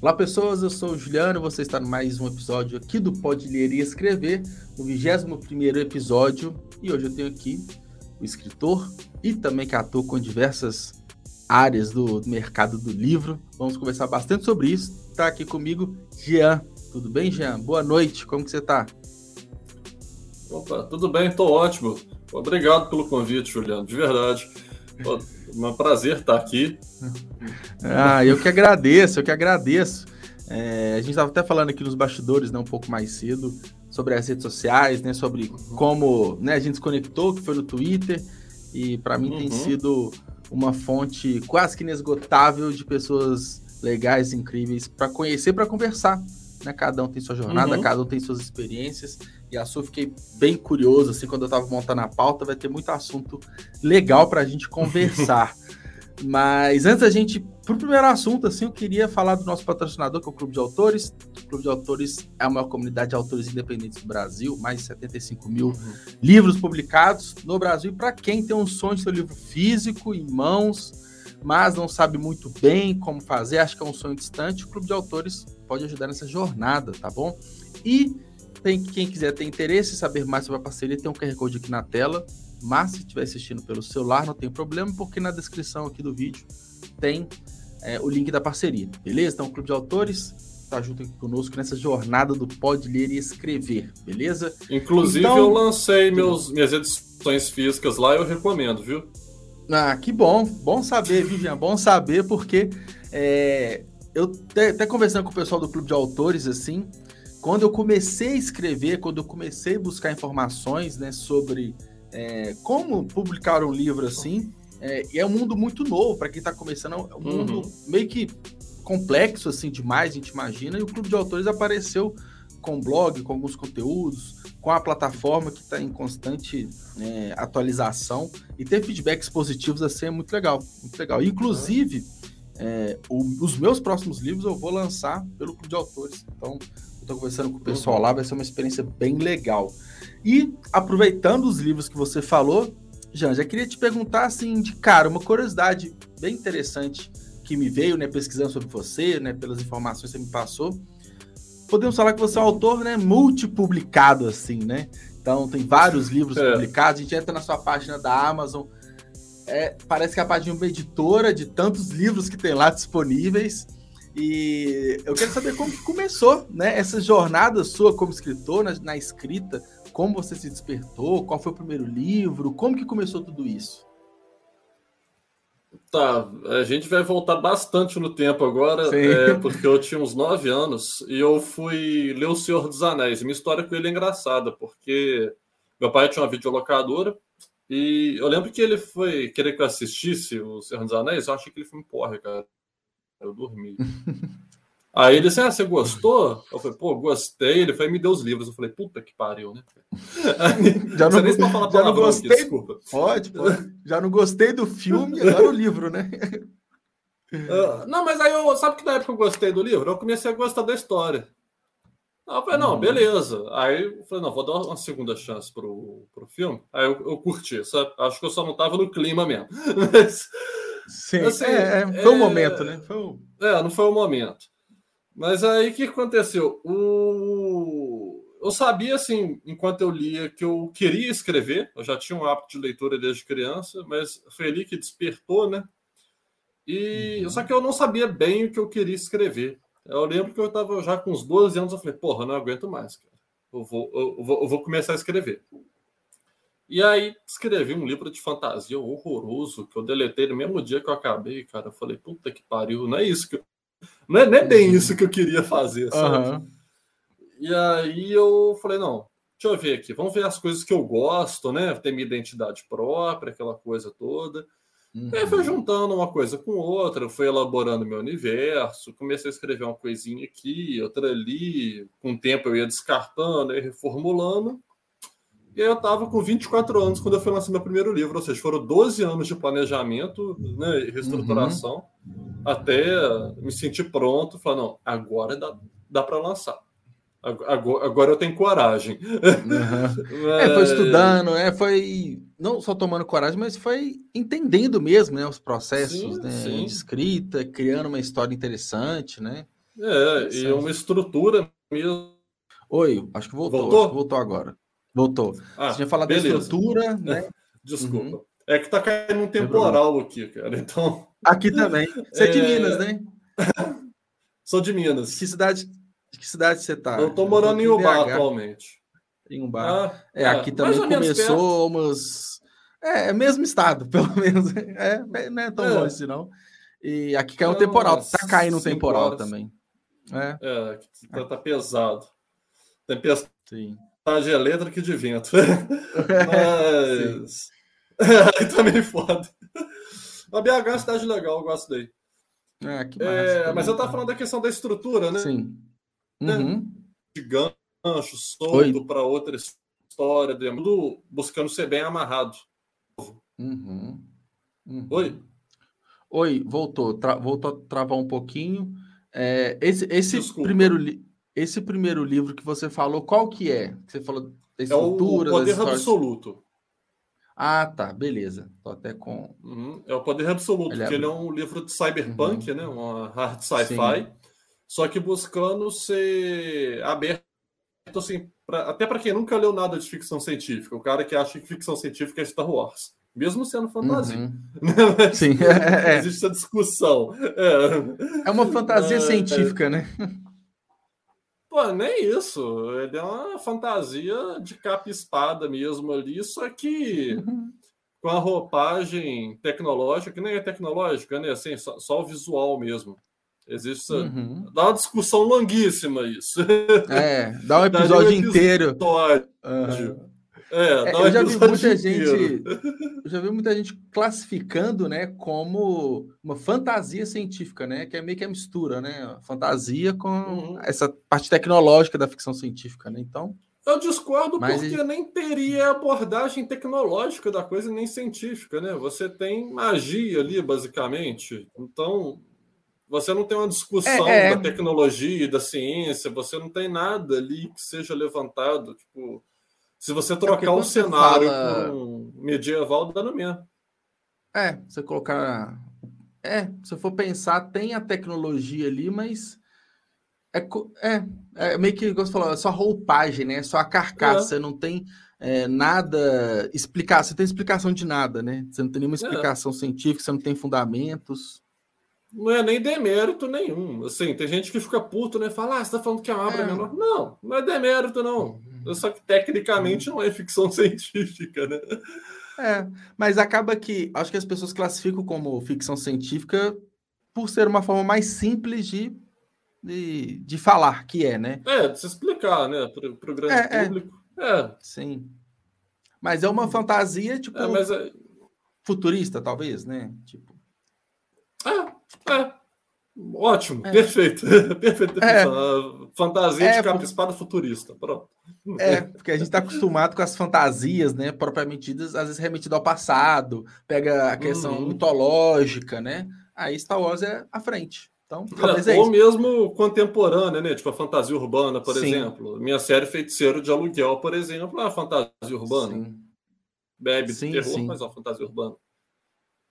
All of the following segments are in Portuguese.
Olá pessoas, eu sou o Juliano, você está no mais um episódio aqui do Pode Ler e Escrever, o 21º episódio, e hoje eu tenho aqui o escritor e também que atua com diversas áreas do, do mercado do livro. Vamos conversar bastante sobre isso. Está aqui comigo Jean. Tudo bem, Jean? Boa noite, como que você está? Opa, tudo bem, estou ótimo. Obrigado pelo convite, Juliano, de verdade. É um prazer estar aqui. Ah, eu que agradeço, eu que agradeço. É, a gente estava até falando aqui nos bastidores, né, um pouco mais cedo, sobre as redes sociais, né, sobre como né, a gente se conectou, que foi no Twitter, e para mim uhum. tem sido uma fonte quase que inesgotável de pessoas legais, incríveis, para conhecer, para conversar. Né? Cada um tem sua jornada, uhum. cada um tem suas experiências. E a sua fiquei bem curioso, assim, quando eu estava montando a pauta, vai ter muito assunto legal para a gente conversar. Mas antes da gente, para o primeiro assunto, assim, eu queria falar do nosso patrocinador, que é o Clube de Autores. O Clube de Autores é a maior comunidade de autores independentes do Brasil, mais de 75 mil uhum. livros publicados no Brasil. E para quem tem um sonho de um livro físico em mãos, mas não sabe muito bem como fazer, acho que é um sonho distante, o Clube de Autores pode ajudar nessa jornada, tá bom? E tem, quem quiser ter interesse em saber mais sobre a parceria, tem um QR Code aqui na tela. Mas se estiver assistindo pelo celular, não tem problema, porque na descrição aqui do vídeo tem é, o link da parceria, beleza? Então, o Clube de Autores está junto aqui conosco nessa jornada do Pode Ler e Escrever, beleza? Inclusive, então, eu lancei meus, minhas edições físicas lá eu recomendo, viu? Ah, que bom, bom saber, Vivian, bom saber, porque é, eu até, até conversando com o pessoal do Clube de Autores, assim, quando eu comecei a escrever, quando eu comecei a buscar informações né, sobre é, como publicar um livro assim, é, e é um mundo muito novo para quem está começando, é um mundo uhum. meio que complexo assim demais, a gente imagina, e o Clube de Autores apareceu com blog, com alguns conteúdos, com a plataforma que está em constante é, atualização e ter feedbacks positivos assim é muito legal, muito legal. Inclusive, é, o, os meus próximos livros eu vou lançar pelo Clube de Autores, então estou conversando com o pessoal lá, vai ser uma experiência bem legal. E aproveitando os livros que você falou, Jean, já queria te perguntar assim, de cara, uma curiosidade bem interessante que me veio, né, pesquisando sobre você, né, pelas informações que você me passou. Podemos falar que você é um autor, né, multipublicado assim, né? Então tem vários livros é. publicados. A gente entra na sua página da Amazon, é, parece que é a uma editora de tantos livros que tem lá disponíveis. E eu quero saber como que começou, né, essa jornada sua como escritor na, na escrita, como você se despertou, qual foi o primeiro livro, como que começou tudo isso? Tá, a gente vai voltar bastante no tempo agora, é, porque eu tinha uns nove anos e eu fui ler O Senhor dos Anéis. Minha história com ele é engraçada, porque meu pai tinha uma videolocadora e eu lembro que ele foi querer que eu assistisse O Senhor dos Anéis, eu achei que ele foi um porra, cara. Eu dormi. Aí ele disse: Ah, você gostou? Eu falei, pô, gostei. Ele foi me deu os livros. Eu falei, puta que pariu, né? já não, nem falar já não gostei. Aqui, desculpa. Pode, pode. Já não gostei do filme, agora o livro, né? Uh, não, mas aí eu. Sabe que na época eu gostei do livro? Eu comecei a gostar da história. Aí eu falei, não, hum. beleza. Aí eu falei, não, vou dar uma segunda chance pro, pro filme. Aí eu, eu curti, sabe? Acho que eu só não tava no clima mesmo. Mas, Sim, assim, é, é, foi o é, um momento, né? Foi um... É, não foi o um momento. Mas aí o que aconteceu? O... Eu sabia, assim, enquanto eu lia, que eu queria escrever. Eu já tinha um hábito de leitura desde criança, mas foi ali que despertou, né? E uhum. só que eu não sabia bem o que eu queria escrever. Eu lembro que eu estava já com uns 12 anos, eu falei, porra, não aguento mais, cara. Eu vou, eu vou, eu vou começar a escrever. E aí escrevi um livro de fantasia horroroso que eu deletei no mesmo dia que eu acabei, cara. Eu falei, puta que pariu, não é isso que eu... não, é, não é bem isso que eu queria fazer, sabe? Uhum. E aí eu falei, não, deixa eu ver aqui, vamos ver as coisas que eu gosto, né? Ter minha identidade própria, aquela coisa toda. Uhum. E aí foi juntando uma coisa com outra, fui elaborando meu universo, comecei a escrever uma coisinha aqui, outra ali, com o tempo eu ia descartando e reformulando. E aí eu estava com 24 anos quando eu fui lançar meu primeiro livro, ou seja, foram 12 anos de planejamento né, e reestruturação uhum. até me sentir pronto, falar, não, agora dá, dá para lançar. Agora, agora, eu tenho coragem. Uhum. É, foi estudando, é, foi não só tomando coragem, mas foi entendendo mesmo né, os processos sim, né, sim. de escrita, criando uma história interessante, né? É, e uma estrutura mesmo. Oi, acho que voltou. Voltou, que voltou agora. Voltou. Ah, Você tinha falado beleza. da estrutura, né? Desculpa. Uhum. É que tá caindo um temporal aqui, cara. Então. Aqui também. Você é de é. Minas, né? Sou de Minas. Que cidade, que cidade você tá? Eu tô morando eu tô em Ubá atualmente. Em Ubá. Ah, é, aqui é, também começou umas. É, é mesmo estado, pelo menos. É, não é tão é. longe não. E aqui caiu um temporal. Tá caindo um temporal horas. também. É, é tá, tá pesado. Tempestade Sim. elétrica e de vento. Mas. Aí também foda. A BH é uma cidade legal, eu gosto daí. É, que massa, é, mas eu tava falando da questão da estrutura, né? Sim. Uhum. De gancho, solto para outra história, tudo buscando ser bem amarrado. Uhum. Uhum. Oi? Oi, voltou. Tra voltou a travar um pouquinho. É, esse esse primeiro, esse primeiro livro que você falou, qual que é? Você falou da estrutura, é o Poder Absoluto. Ah, tá, beleza. Tô até com. Uhum. É o Poder Absoluto, ele, é... ele é um livro de cyberpunk, uhum. né? Uma hard sci-fi, só que buscando ser aberto assim, pra... até para quem nunca leu nada de ficção científica, o cara que acha que ficção científica é Star Wars. Mesmo sendo fantasia. Uhum. Sim, é, é. Existe essa discussão. É, é uma fantasia é, científica, né? Pô, nem isso. Ele é uma fantasia de capa e espada mesmo ali, só que uhum. com a roupagem tecnológica, que nem é tecnológica, né? Assim, só, só o visual mesmo. Existe. Uhum. Dá uma discussão longuíssima isso. É, dá um episódio, um episódio inteiro. Uhum. É, é eu já vi muita gente, eu já vi muita gente classificando, né, como uma fantasia científica, né, que é meio que a mistura, né, fantasia com uhum. essa parte tecnológica da ficção científica, né? Então, eu discordo Mas porque nem teria abordagem tecnológica da coisa nem científica, né? Você tem magia ali, basicamente. Então, você não tem uma discussão é, é... da tecnologia e da ciência, você não tem nada ali que seja levantado, tipo, se você é trocar o cenário fala... com medieval, dá no mesmo. É, você colocar. É, se for pensar, tem a tecnologia ali, mas. É, é, é meio que, como você falou, é só roupagem, né? É só a carcaça. É. Você não tem é, nada. Explicar, você tem explicação de nada, né? Você não tem nenhuma é. explicação científica, você não tem fundamentos. Não é nem demérito nenhum. Assim, tem gente que fica puto, né? Fala, ah, você tá falando que a obra é, menor. Não, não é demérito, não. Uhum. Só que tecnicamente não é ficção científica, né? É, mas acaba que acho que as pessoas classificam como ficção científica por ser uma forma mais simples de, de, de falar que é, né? É, de se explicar, né? Para o grande é, é. público. É. é. Sim. Mas é uma fantasia, tipo, é, mas é... futurista, talvez, né? Tipo. É, é. Ótimo, é. perfeito. perfeito. É. Fantasia é, de capa espada futurista. Pronto. É, porque a gente está acostumado com as fantasias, né? Propriamente ditas, às vezes remetido ao passado, pega a questão uhum. mitológica, né? Aí Star Wars é à frente. Então, é, é Ou mesmo contemporânea, né? Tipo a fantasia urbana, por Sim. exemplo. Minha série Feiticeiro de Aluguel, por exemplo, é uma fantasia urbana. Sim. Bebe sim, terror, sim. mas é uma fantasia urbana.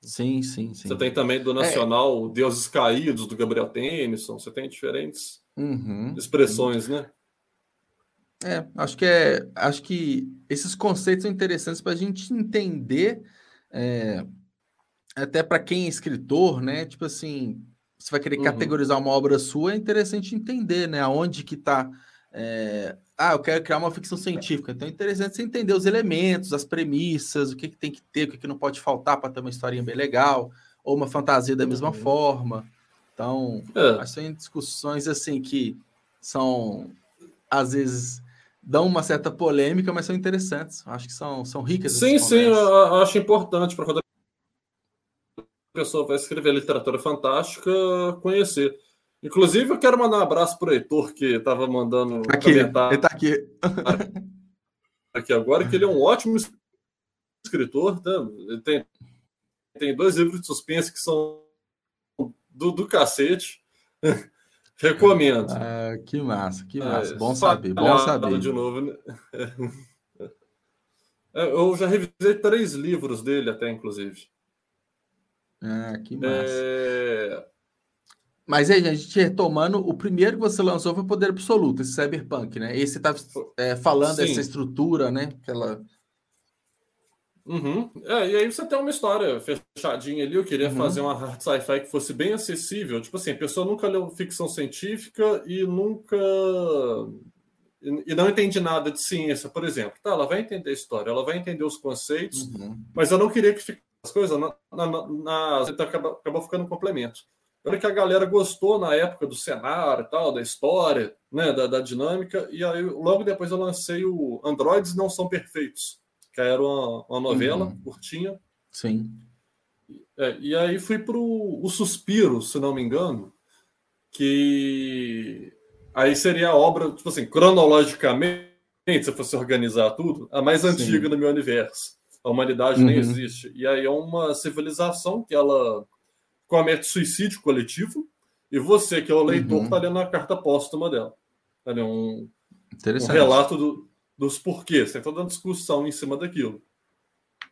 Sim, sim, sim. Você tem também do Nacional é. Deuses Caídos, do Gabriel Tennyson. Você tem diferentes uhum, expressões, né? É, acho que é, acho que esses conceitos são interessantes para a gente entender, é, até para quem é escritor, né? Tipo assim, você vai querer uhum. categorizar uma obra sua, é interessante entender, né? Aonde que está é, ah, eu quero criar uma ficção científica. Então é interessante você entender os elementos, as premissas, o que, que tem que ter, o que, que não pode faltar para ter uma historinha bem legal, ou uma fantasia da mesma uhum. forma. Então, é. acho que são discussões assim que são, às vezes, dão uma certa polêmica, mas são interessantes. Acho que são, são ricas. Sim, sim, eu acho importante para quando a pessoa vai escrever literatura fantástica conhecer. Inclusive, eu quero mandar um abraço para o Heitor, que estava mandando aqui, comentário. Ele está aqui. aqui agora, que ele é um ótimo escritor. Tá? Ele tem, tem dois livros de suspense que são do, do cacete. Recomendo. Ah, que massa, que massa. É, bom saber, bom saber. De novo, né? É, eu já revisei três livros dele, até, inclusive. Ah, que massa. É... Mas aí, a gente retomando, o primeiro que você lançou foi Poder Absoluto, esse Cyberpunk, né? Esse você tá é, falando Sim. dessa estrutura, né? Aquela... Uhum. É, e aí você tem uma história fechadinha ali. Eu queria uhum. fazer uma hard sci-fi que fosse bem acessível. Tipo assim, a pessoa nunca leu ficção científica e nunca. E não entende nada de ciência, por exemplo. Tá, ela vai entender a história, ela vai entender os conceitos, uhum. mas eu não queria que ficasse as coisas na, na, na, acabou, acabou ficando um complemento. Olha que a galera gostou na época do cenário e tal, da história, né, da, da dinâmica, e aí logo depois eu lancei o Androids Não São Perfeitos que era uma, uma novela uhum. curtinha. Sim. É, e aí fui para o Suspiro, se não me engano, que aí seria a obra, tipo assim, cronologicamente, se fosse organizar tudo, a mais antiga Sim. do meu universo. A humanidade uhum. nem existe. E aí é uma civilização que ela comete suicídio coletivo, e você, que é o leitor, está uhum. lendo a carta póstuma dela. Tá um, um relato do, dos porquês, tem toda uma discussão em cima daquilo.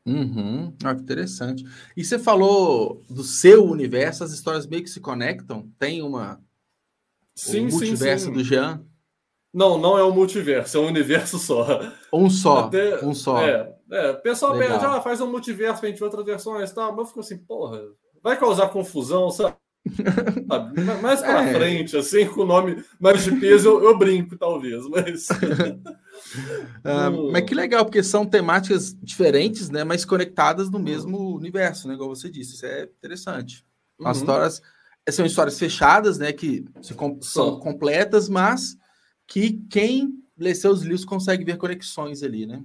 Uhum. Ah, que interessante. E você falou do seu universo, as histórias meio que se conectam? Tem uma. Sim, o multiverso sim, sim. do Jean? Não, não é um multiverso, é um universo só. Um só. Até, um só. É, é. O pessoal pede, ah, faz um multiverso ver outras versões e tal, mas eu fico assim, porra, vai causar confusão, sabe? mais para é. frente, assim, com o nome mais de peso, eu, eu brinco, talvez, mas. uh, mas que legal, porque são temáticas diferentes, né? Mas conectadas no mesmo universo, né? Igual você disse, isso é interessante. As uhum. histórias são histórias fechadas, né? Que com, são completas, mas que quem lê seus livros consegue ver conexões ali, né?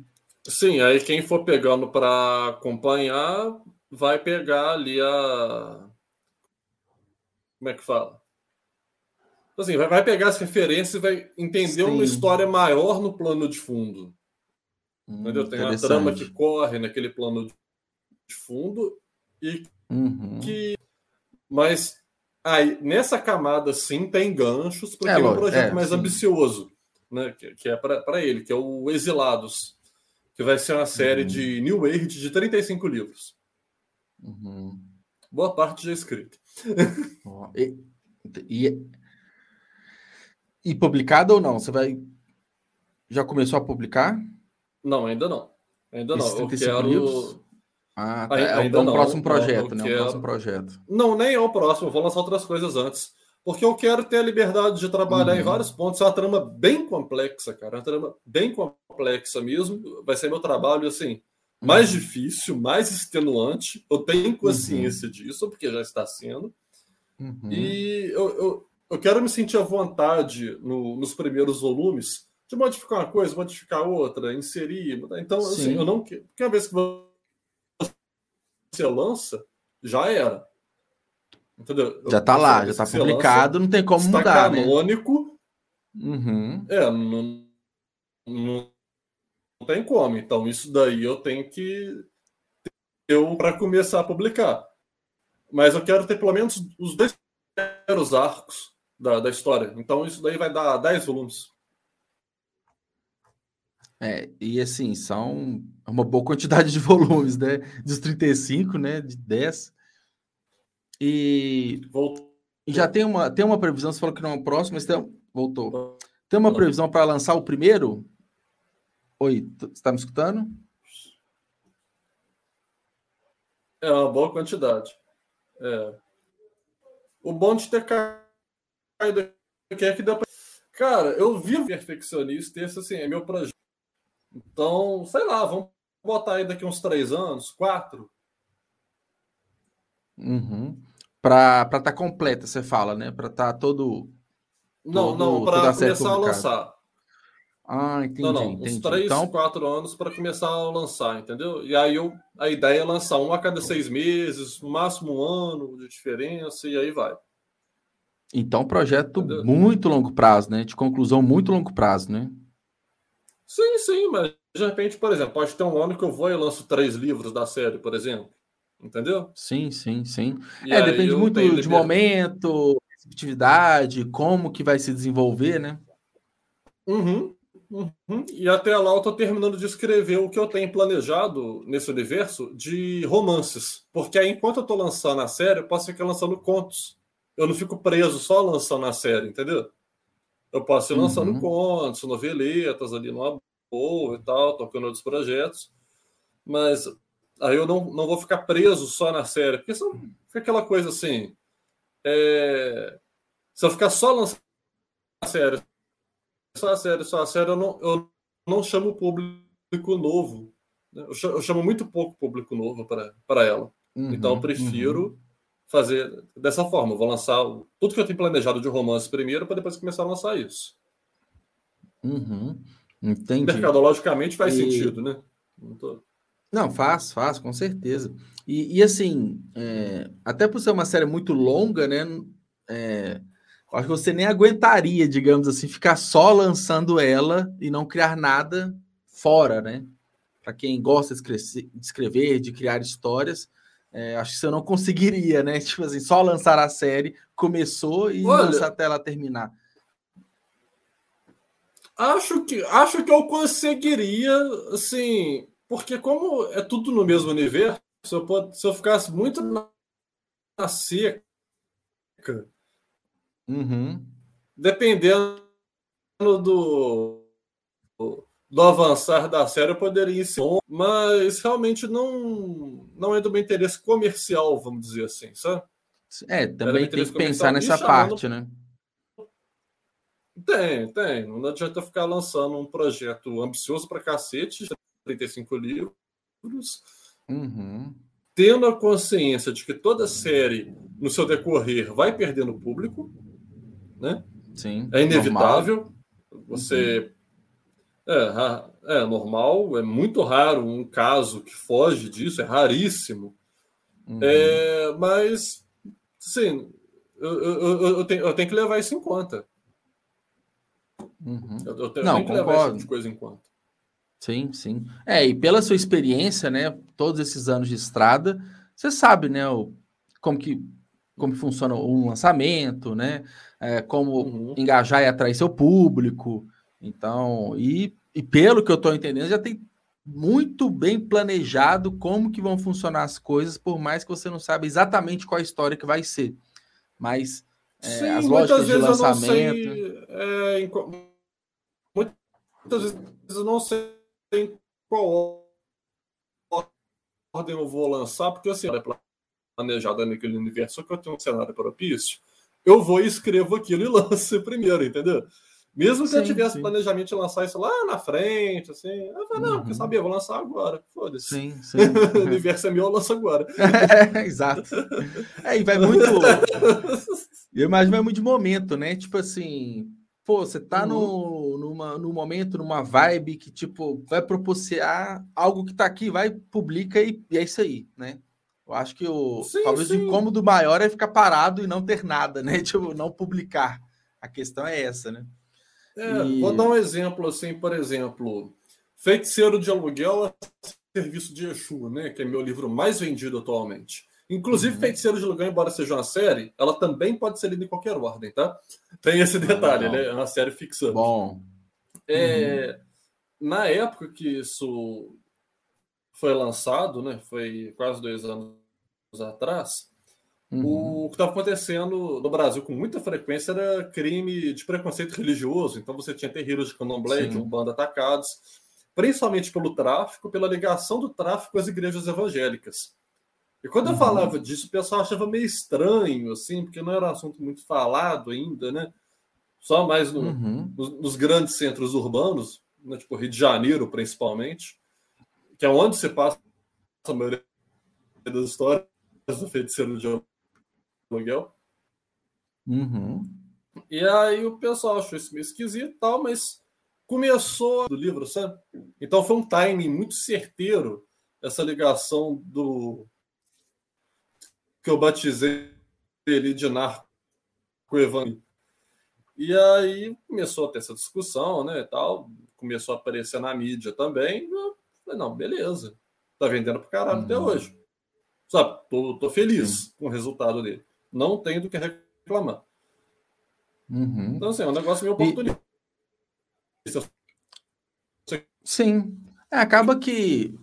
Sim, aí quem for pegando para acompanhar vai pegar ali a como é que fala? Assim, vai, vai pegar as referências e vai entender Sim. uma história maior no plano de fundo. Hum, entendeu? Tem a trama que corre naquele plano de fundo e uhum. que. Mas aí, nessa camada, sim, tem ganchos, porque é, é um projeto é, mais sim. ambicioso, né? Que, que é para ele, que é o Exilados, que vai ser uma série uhum. de New Age de 35 livros. Uhum. Boa parte já escrita. e, e, e publicado ou não? Você vai. Já começou a publicar? Não, ainda não. Ainda não. Eu quero. Livros? Ah, tá. é, ainda é um não, próximo projeto, né? Quero... Um próximo projeto. Não, nem é o próximo. vou lançar outras coisas antes. Porque eu quero ter a liberdade de trabalhar uhum. em vários pontos. É uma trama bem complexa, cara. É uma trama bem complexa mesmo. Vai ser meu trabalho, assim, mais uhum. difícil, mais extenuante. Eu tenho consciência uhum. disso, porque já está sendo. Uhum. E eu, eu, eu, quero me sentir à vontade no, nos primeiros volumes de modificar uma coisa, modificar outra, inserir. Então, assim, eu não quero. Porque uma vez que você lança, já era. Entendeu? Já está lá, já está publicado, lança, não tem como mudar. Né? canônico. Né? Uhum. É, não não tem como. Então, isso daí eu tenho que eu para começar a publicar. Mas eu quero ter pelo menos os dois primeiros arcos da, da história. Então, isso daí vai dar 10 volumes. É, e assim, são uma boa quantidade de volumes, né? Dos 35, né? De 10. E, e já tem uma, tem uma previsão, você falou que não é o próximo, mas tem, voltou. Tem uma previsão para lançar o primeiro? Oi, você está me escutando? É uma boa quantidade. É. O bom de ter caído aqui é que dá pra... Cara, eu vivo perfeccionista, esse assim, é meu projeto. Então, sei lá, vamos botar aí daqui uns três anos, quatro. Uhum. Para estar tá completa, você fala, né? Para estar tá todo, todo. Não, não, para começar a lançar. Ah, entendi. Não, não, entendi. uns 3, então... 4 anos para começar a lançar, entendeu? E aí eu, a ideia é lançar um a cada seis meses, no máximo um ano de diferença, e aí vai. Então, projeto entendeu? muito longo prazo, né? De conclusão muito longo prazo, né? Sim, sim, mas de repente, por exemplo, pode ter um ano que eu vou e lanço três livros da série, por exemplo. Entendeu? Sim, sim, sim. E é, depende muito de momento, atividade, como que vai se desenvolver, né? Uhum. Uhum. E até lá eu estou terminando de escrever o que eu tenho planejado nesse universo de romances. Porque aí, enquanto eu estou lançando a série, eu posso ficar lançando contos. eu não fico preso só lançando a série, entendeu? Eu posso ir lançando Uhum. contos, noveletas ali numa boa e tal, tocando outros projetos, mas aí eu não, não vou ficar preso só na série, porque senão fica aquela coisa assim. é, se eu ficar só lançando a série, só a série, só a série, eu não, eu não chamo público novo. né? Eu cha- eu chamo muito pouco público novo para ela. Uhum, Então eu prefiro fazer dessa forma. Eu vou lançar o- tudo que eu tenho planejado de romance primeiro para depois começar a lançar isso. Uhum, uhum. Entendi. Mercadologicamente faz E- sentido, né? Não tô- Não, faz, faz, com certeza. E, e assim, é, até por ser uma série muito longa, né? é, acho que você nem aguentaria, digamos assim, ficar só lançando ela e não criar nada fora, né? Para quem gosta de escre- de escrever, de criar histórias, é, acho que você não conseguiria, né? Tipo assim, só lançar a série, começou e Olha- lançar até ela terminar. Acho que acho que eu conseguiria, assim, porque como é tudo no mesmo universo, se eu, se eu ficasse muito na, na seca, Uhum, dependendo do, do avançar da série, eu poderia ir sim, mas realmente não, não é do meu interesse comercial, vamos dizer assim, sabe? É, também tem que pensar nessa parte, né? Tem, tem. Não adianta ficar lançando um projeto ambicioso pra cacete, 35 livros, Uhum, tendo a consciência de que toda série, no seu decorrer, vai perdendo público, né? sim. É normal. inevitável. Você. É, ra- é normal, é muito raro um caso que foge disso, é raríssimo. Uhum. É, mas, sim, eu, eu, eu, tenho, eu tenho que levar isso em conta. Uhum. Eu, eu tenho, Não, eu tenho que levar concordo. tipo de coisa em conta. Sim, sim. É, e pela sua experiência, né, todos esses anos de estrada, você sabe, né, o, como que como funciona um lançamento, né, é, como Uhum. engajar e atrair seu público. Então, e, e pelo que eu estou entendendo, já tem muito bem planejado como que vão funcionar as coisas, por mais que você não saiba exatamente qual a história que vai ser. Mas é, Sim, as lógicas de lançamento. sei. é, em muitas vezes eu não sei em qual ordem eu vou lançar, porque assim, é planejado naquele universo que eu tenho um cenário propício, eu vou e escrevo aquilo e lanço primeiro, entendeu? Mesmo que eu Sim, tivesse sim. planejamento de lançar isso lá na frente, assim, eu falei, não, Uhum. quer saber, eu vou lançar agora, foda-se. Sim, sim. o universo é meu, eu lanço agora. É, exato. É, e vai muito. Eu imagino vai muito de momento, né? Tipo assim, pô, você tá no, numa, num momento, numa vibe que, tipo, vai propiciar algo que tá aqui, vai, publica e, e é isso aí, né? Eu acho que o Sim, talvez o sim. incômodo maior é ficar parado e não ter nada, né? Tipo, não publicar. A questão é essa, né? É, E- Vou dar um exemplo assim, por exemplo, Feiticeiro de Aluguel é Serviço de Exu, né? Que é meu livro mais vendido atualmente. Inclusive, Uhum. Feiticeiro de Aluguel, embora seja uma série, ela também pode ser lida em qualquer ordem, tá? Tem esse detalhe, legal. né? É uma série ficção. Bom. É, Na época que isso foi lançado, né? Foi quase dois anos atrás. Uhum. O que estava acontecendo no Brasil com muita frequência era crime de preconceito religioso. Então você tinha terreiros de candomblé, Sim. de umbanda atacados, principalmente pelo tráfico, pela ligação do tráfico às igrejas evangélicas. E quando eu Uhum. falava disso, o pessoal achava meio estranho, assim, porque não era um assunto muito falado ainda, né? Só mais no- Uhum. nos, nos grandes centros urbanos, né, tipo Rio de Janeiro, principalmente, que é onde se passa a maioria das histórias do feiticeiro de aluguel. Uhum. E aí o pessoal achou isso meio esquisito e tal, mas começou do livro, sabe? Então foi um timing muito certeiro essa ligação do que eu batizei ele de narco evangélico. E aí começou a ter essa discussão, né, e tal, começou a aparecer na mídia também. Eu falei, não, beleza. Tá vendendo pro caralho até Uhum. hoje. Sabe, tô, tô feliz com o resultado dele. Não tenho do que reclamar. Uhum. Então, assim, é um negócio meio oportunista. Sim. É, acaba que.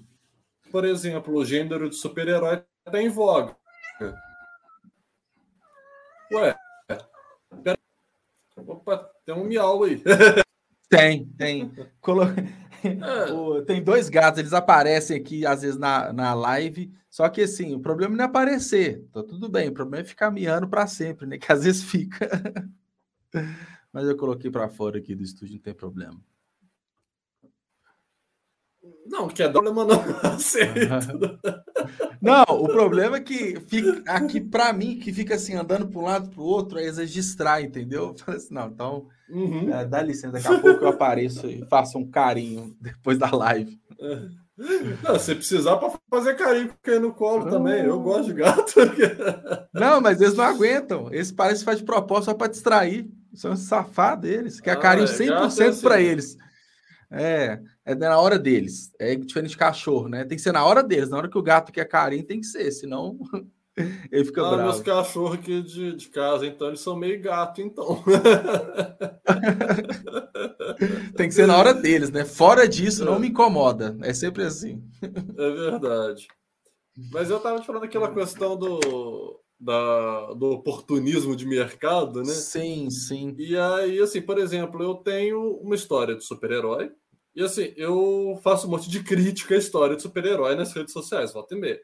Por exemplo, o gênero de super-herói está em voga. Ué, Pera... Opa, tem um miau aí. Tem, tem. Colo... É. tem dois gatos, eles aparecem aqui às vezes na, na live, só que assim, o problema não é aparecer, tá tudo bem, o problema é ficar miando para sempre, né? Que às vezes fica. Mas eu coloquei para fora aqui do estúdio, não tem problema. Não, que é problema não Não, o problema é que fica aqui para mim, que fica assim, andando para um lado para o outro, aí às vezes distrai, entendeu? Eu falei assim, não, então uhum. é, dá licença, daqui a pouco eu apareço e faço um carinho depois da live. Não, se precisar para fazer carinho com no colo não. também, eu gosto de gato. Não, mas eles não aguentam. Eles parecem que faz de propósito só para distrair. São safados eles, que é carinho 100% é assim. para eles. É, é na hora deles. É diferente de cachorro, né? Tem que ser na hora deles. Na hora que o gato quer carinho, tem que ser, senão ele fica ah, bravo. Meus cachorros aqui de, de casa, então, eles são meio gato, então. tem que ser na hora deles, né? Fora disso, não me incomoda. É sempre assim. É verdade. Mas eu tava te falando aquela questão do, da, do oportunismo de mercado, né? Sim, sim. E aí, assim, por exemplo, eu tenho uma história de super-herói e assim, eu faço um monte de crítica à história de super-herói nas redes sociais, volta e meia.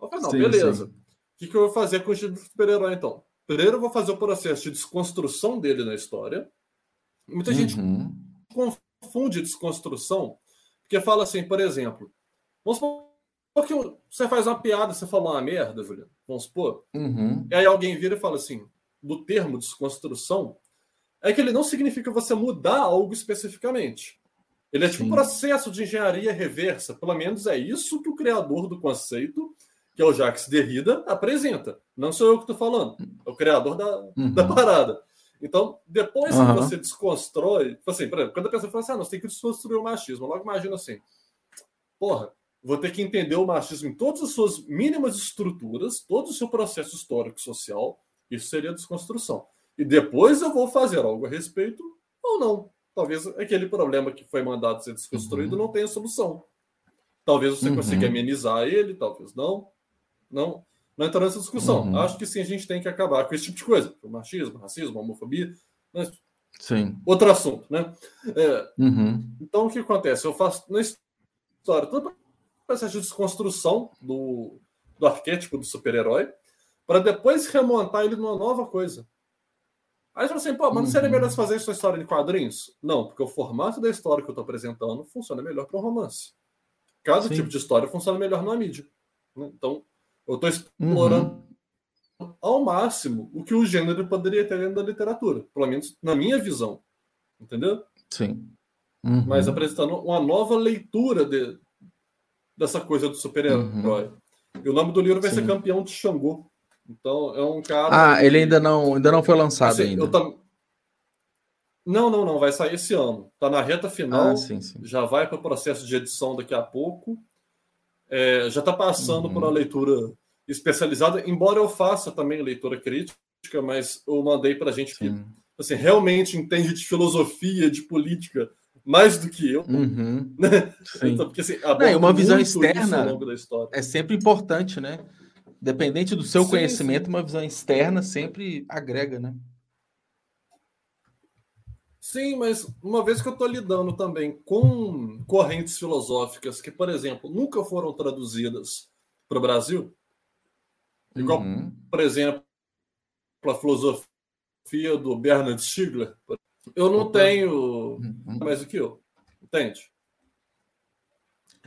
Eu falo, não, sim, beleza. O que, que eu vou fazer com o super-herói, então? Primeiro eu vou fazer o processo de desconstrução dele na história. Muita uhum. gente confunde desconstrução, porque fala assim, por exemplo, vamos supor que você faz uma piada, você falou uma merda, Juliano, vamos supor, uhum. e aí alguém vira e fala assim, do termo desconstrução, é que ele não significa você mudar algo especificamente. Ele é tipo Sim. um processo de engenharia reversa. Pelo menos é isso que o criador do conceito, que é o Jacques Derrida, apresenta. Não sou eu que estou falando, é o criador da, uhum. da parada. Então, depois uhum. que você desconstrói, tipo assim, por exemplo, quando a pessoa fala assim, ah, nós tem que desconstruir o machismo, logo imagina assim, porra, vou ter que entender o machismo em todas as suas mínimas estruturas, todo o seu processo histórico social, isso seria desconstrução. E depois eu vou fazer algo a respeito ou não talvez aquele problema que foi mandado ser desconstruído uhum. não tenha solução. Talvez você uhum. consiga amenizar ele, talvez não. Não, não entrar nessa discussão. Uhum. Acho que sim, a gente tem que acabar com esse tipo de coisa. O machismo, racismo, homofobia. Mas... Sim. Outro assunto, né? É, uhum. Então, o que acontece? Eu faço na história todo o processo de desconstrução do, do arquétipo do super-herói para depois remontar ele numa nova coisa. Aí você fala assim, pô, mas não seria melhor uhum. fazer isso história de quadrinhos? Não, porque o formato da história que eu estou apresentando funciona melhor para um romance. Cada Sim. tipo de história funciona melhor na mídia. Né? Então, eu estou explorando uhum. ao máximo o que o gênero poderia ter dentro da literatura, pelo menos na minha visão. Entendeu? Sim. Uhum. Mas apresentando uma nova leitura de, dessa coisa do super-herói. Uhum. E o nome do livro vai Sim. ser Campeão de Xangô. Então, é um cara. Ah, ele ainda não, ainda não foi lançado assim, ainda. Tam... Não, não, não. Vai sair esse ano. Está na reta final. Ah, sim, sim. Já vai para o processo de edição daqui a pouco. É, já está passando uhum. por uma leitura especializada, embora eu faça também leitura crítica, mas eu mandei para gente sim. que assim, realmente entende de filosofia, de política, mais do que eu. Uhum. Né? Então, porque, assim, Não, uma visão externa é sempre importante, né? Dependente do seu sim, conhecimento, sim. uma visão externa sempre agrega, né? Sim, mas uma vez que eu estou lidando também com correntes filosóficas que, por exemplo, nunca foram traduzidas para o Brasil, igual, uhum. por exemplo, a filosofia do Bernard Stiegler, eu não Opa. tenho uhum. mais do que eu, entende?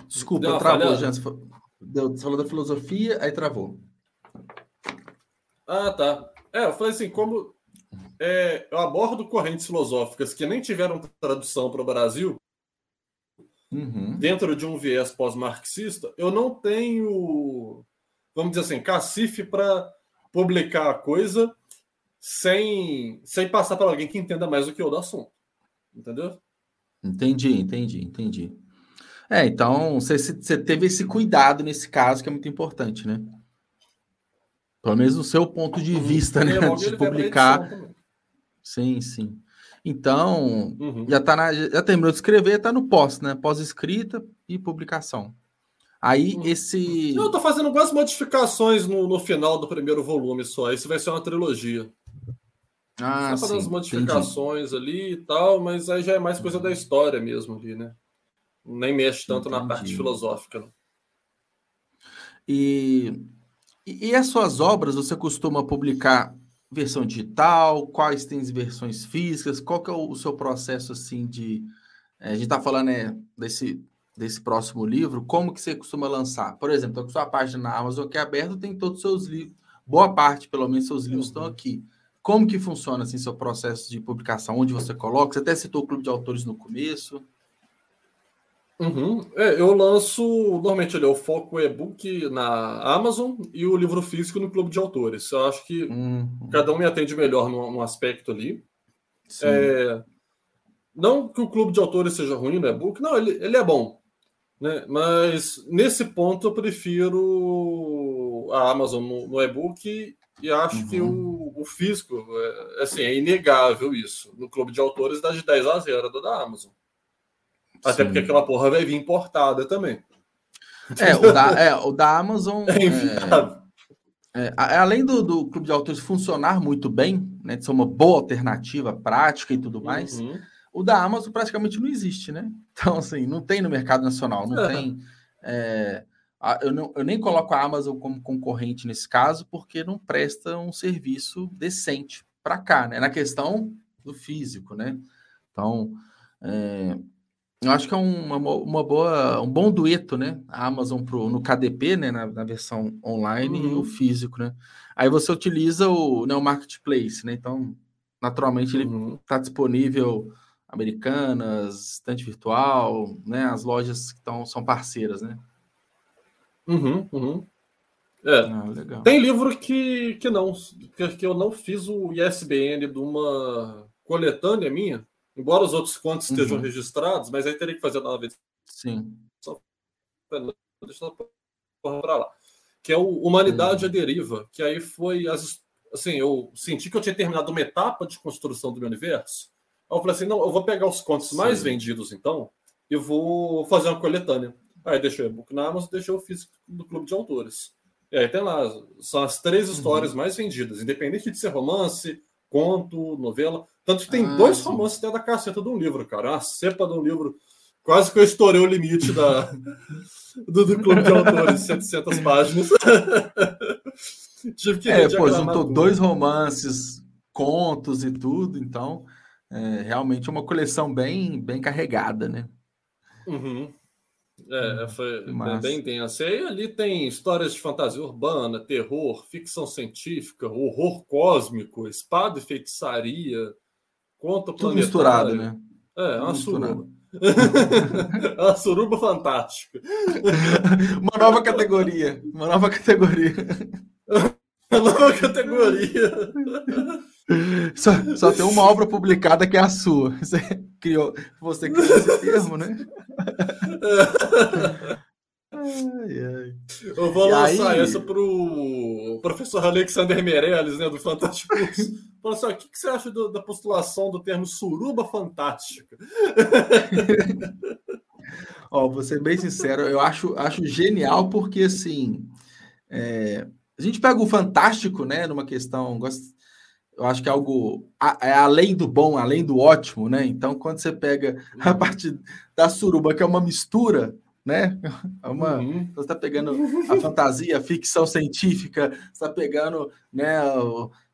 Desculpa, travou, Jans. Você falou da filosofia, aí travou. Ah, tá. É, eu falei assim, como é, eu abordo correntes filosóficas que nem tiveram tradução para o Brasil, uhum. dentro de um viés pós-marxista, eu não tenho, vamos dizer assim, cacife para publicar a coisa sem, sem passar para alguém que entenda mais do que eu do assunto. Entendeu? Entendi, entendi, entendi. É, então você, você teve esse cuidado nesse caso que é muito importante, né? Pelo menos no seu ponto de vista, né? De publicar. Sim, sim. Então, uhum. já tá na, já terminou de escrever, tá no pós, né? Pós-escrita e publicação. Aí uhum. esse. Eu tô fazendo algumas modificações no, no final do primeiro volume só. Esse vai ser uma trilogia. Ah, Só fazendo as modificações entendi. ali e tal, mas aí já é mais coisa da história mesmo ali, né? Nem mexe tanto entendi. na parte filosófica. E, e as suas obras, você costuma publicar versão digital? Quais tem versões físicas? Qual que é o, seu processo assim de... É, a gente está falando né, desse, desse próximo livro, como que você costuma lançar? Por exemplo, a sua página na Amazon que é aberta tem todos os seus livros, boa parte, pelo menos, seus livros estão aqui. Como que funciona assim seu processo de publicação? Onde você coloca? Você até citou o clube de autores no começo. Uhum. É, eu lanço normalmente ali, eu foco o e-book na Amazon e o livro físico no clube de autores. Eu acho que uhum. cada um me atende melhor num, num aspecto ali. É, não que o clube de autores seja ruim no e-book, não, ele, ele é bom. Né? Mas nesse ponto eu prefiro a Amazon no, no e-book e acho uhum. que o, o físico, é, assim, é inegável isso. No clube de autores dá de 10 a 0 do da Amazon. Até Sim. porque aquela porra vai vir importada também. É, o da, é, o da Amazon. É, é, é, além do, do clube de autores funcionar muito bem, né, de ser uma boa alternativa prática e tudo mais, uhum. o da Amazon praticamente não existe, né? Então, assim, não tem no mercado nacional, não tem. É, eu, não, eu nem coloco a Amazon como concorrente nesse caso, porque não presta um serviço decente para cá, né? Na questão do físico, né? Então, é, eu acho que é uma, uma boa, um bom dueto, né? A Amazon pro, no KDP, né? Na, na versão online uhum. e o físico, né? Aí você utiliza o, né, o marketplace, né? Então, naturalmente, ele está uhum. disponível americanas, estante virtual, né? As lojas que tão, são parceiras, né? Uhum, uhum. É. Ah, Tem livro que, que não, que, eu não fiz o ISBN de uma coletânea minha, embora os outros contos uhum. estejam registrados, mas aí teria que fazer a nova edição. Sim. Deixa eu para lá. Que é o Humanidade uhum. à Deriva, que aí foi as, assim, eu senti que eu tinha terminado uma etapa de construção do meu universo. Aí eu falei assim, não, eu vou pegar os contos Sim. mais vendidos então e vou fazer uma coletânea. Aí deixou o e-book na Amazon, deixou o físico do clube de autores. E aí tem lá, são as três uhum. histórias uhum. mais vendidas, independente de ser romance, conto, novela. Tanto que tem ah, dois sim. romances dentro da caceta de um livro, cara. Uma cepa de um livro. Quase que eu estourei o limite da, do, do clube de autores, 700 páginas. Tive que é, pô, juntou tudo. dois romances, contos e tudo, então é realmente uma coleção bem, bem carregada, né? Uhum. É, hum, foi bem densa. E aí ali tem histórias de fantasia urbana, terror, ficção científica, horror cósmico, espada e feitiçaria, conto Tudo misturado, né? É, uma suruba. uma suruba fantástica. uma nova categoria. Uma nova categoria. uma nova categoria. Só, só tem uma obra publicada que é a sua. Você criou, você criou esse termo, né? Ai, ai. Eu vou e lançar aí... essa pro professor Alexander Meirelles, né, do Fantástico Falou assim: o que, que você acha do, da postulação do termo suruba fantástica? Ó, vou ser bem sincero, eu acho, acho genial porque assim. É, a gente pega o fantástico, né, numa questão. Gosto, eu acho que é algo é além do bom, além do ótimo, né? Então, quando você pega a uhum. parte da suruba, que é uma mistura, né? É uma, uhum. Você está pegando a fantasia, a ficção científica, está pegando né,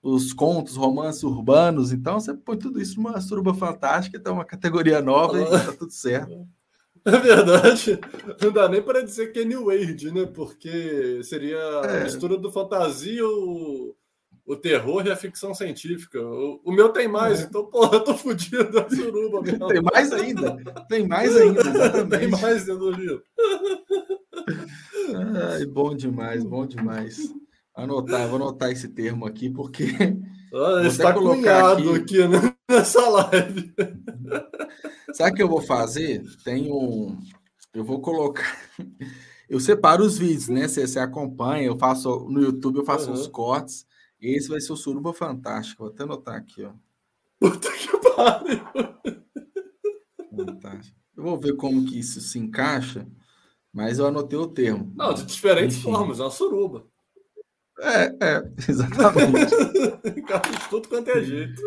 os contos, romances urbanos, então você põe tudo isso numa suruba fantástica, então uma categoria nova e tá tudo certo. É verdade. Não dá nem para dizer que é New Age, né? Porque seria é. a mistura do fantasia, o o terror e a ficção científica. O, o meu tem mais, é. então, porra, eu tô fudido da suruba mesmo. Tem mais ainda. Tem mais ainda, exatamente. Tem mais dentro do livro. Ai, bom demais, bom demais. Anotar, vou anotar esse termo aqui, porque. Ah, está colocado aqui, aqui né, nessa live. Sabe o que eu vou fazer? Tem um. Eu vou colocar. Eu separo os vídeos, né? Você, você acompanha, eu faço no YouTube, eu faço uhum. uns cortes. Esse vai ser o Suruba Fantástico. Vou até anotar aqui, ó. Puta que pariu! Fantástico. Eu vou ver como que isso se encaixa, mas eu anotei o termo. Não, de diferentes Enfim. formas, é uma suruba. É, é, exatamente. de tudo quanto é jeito.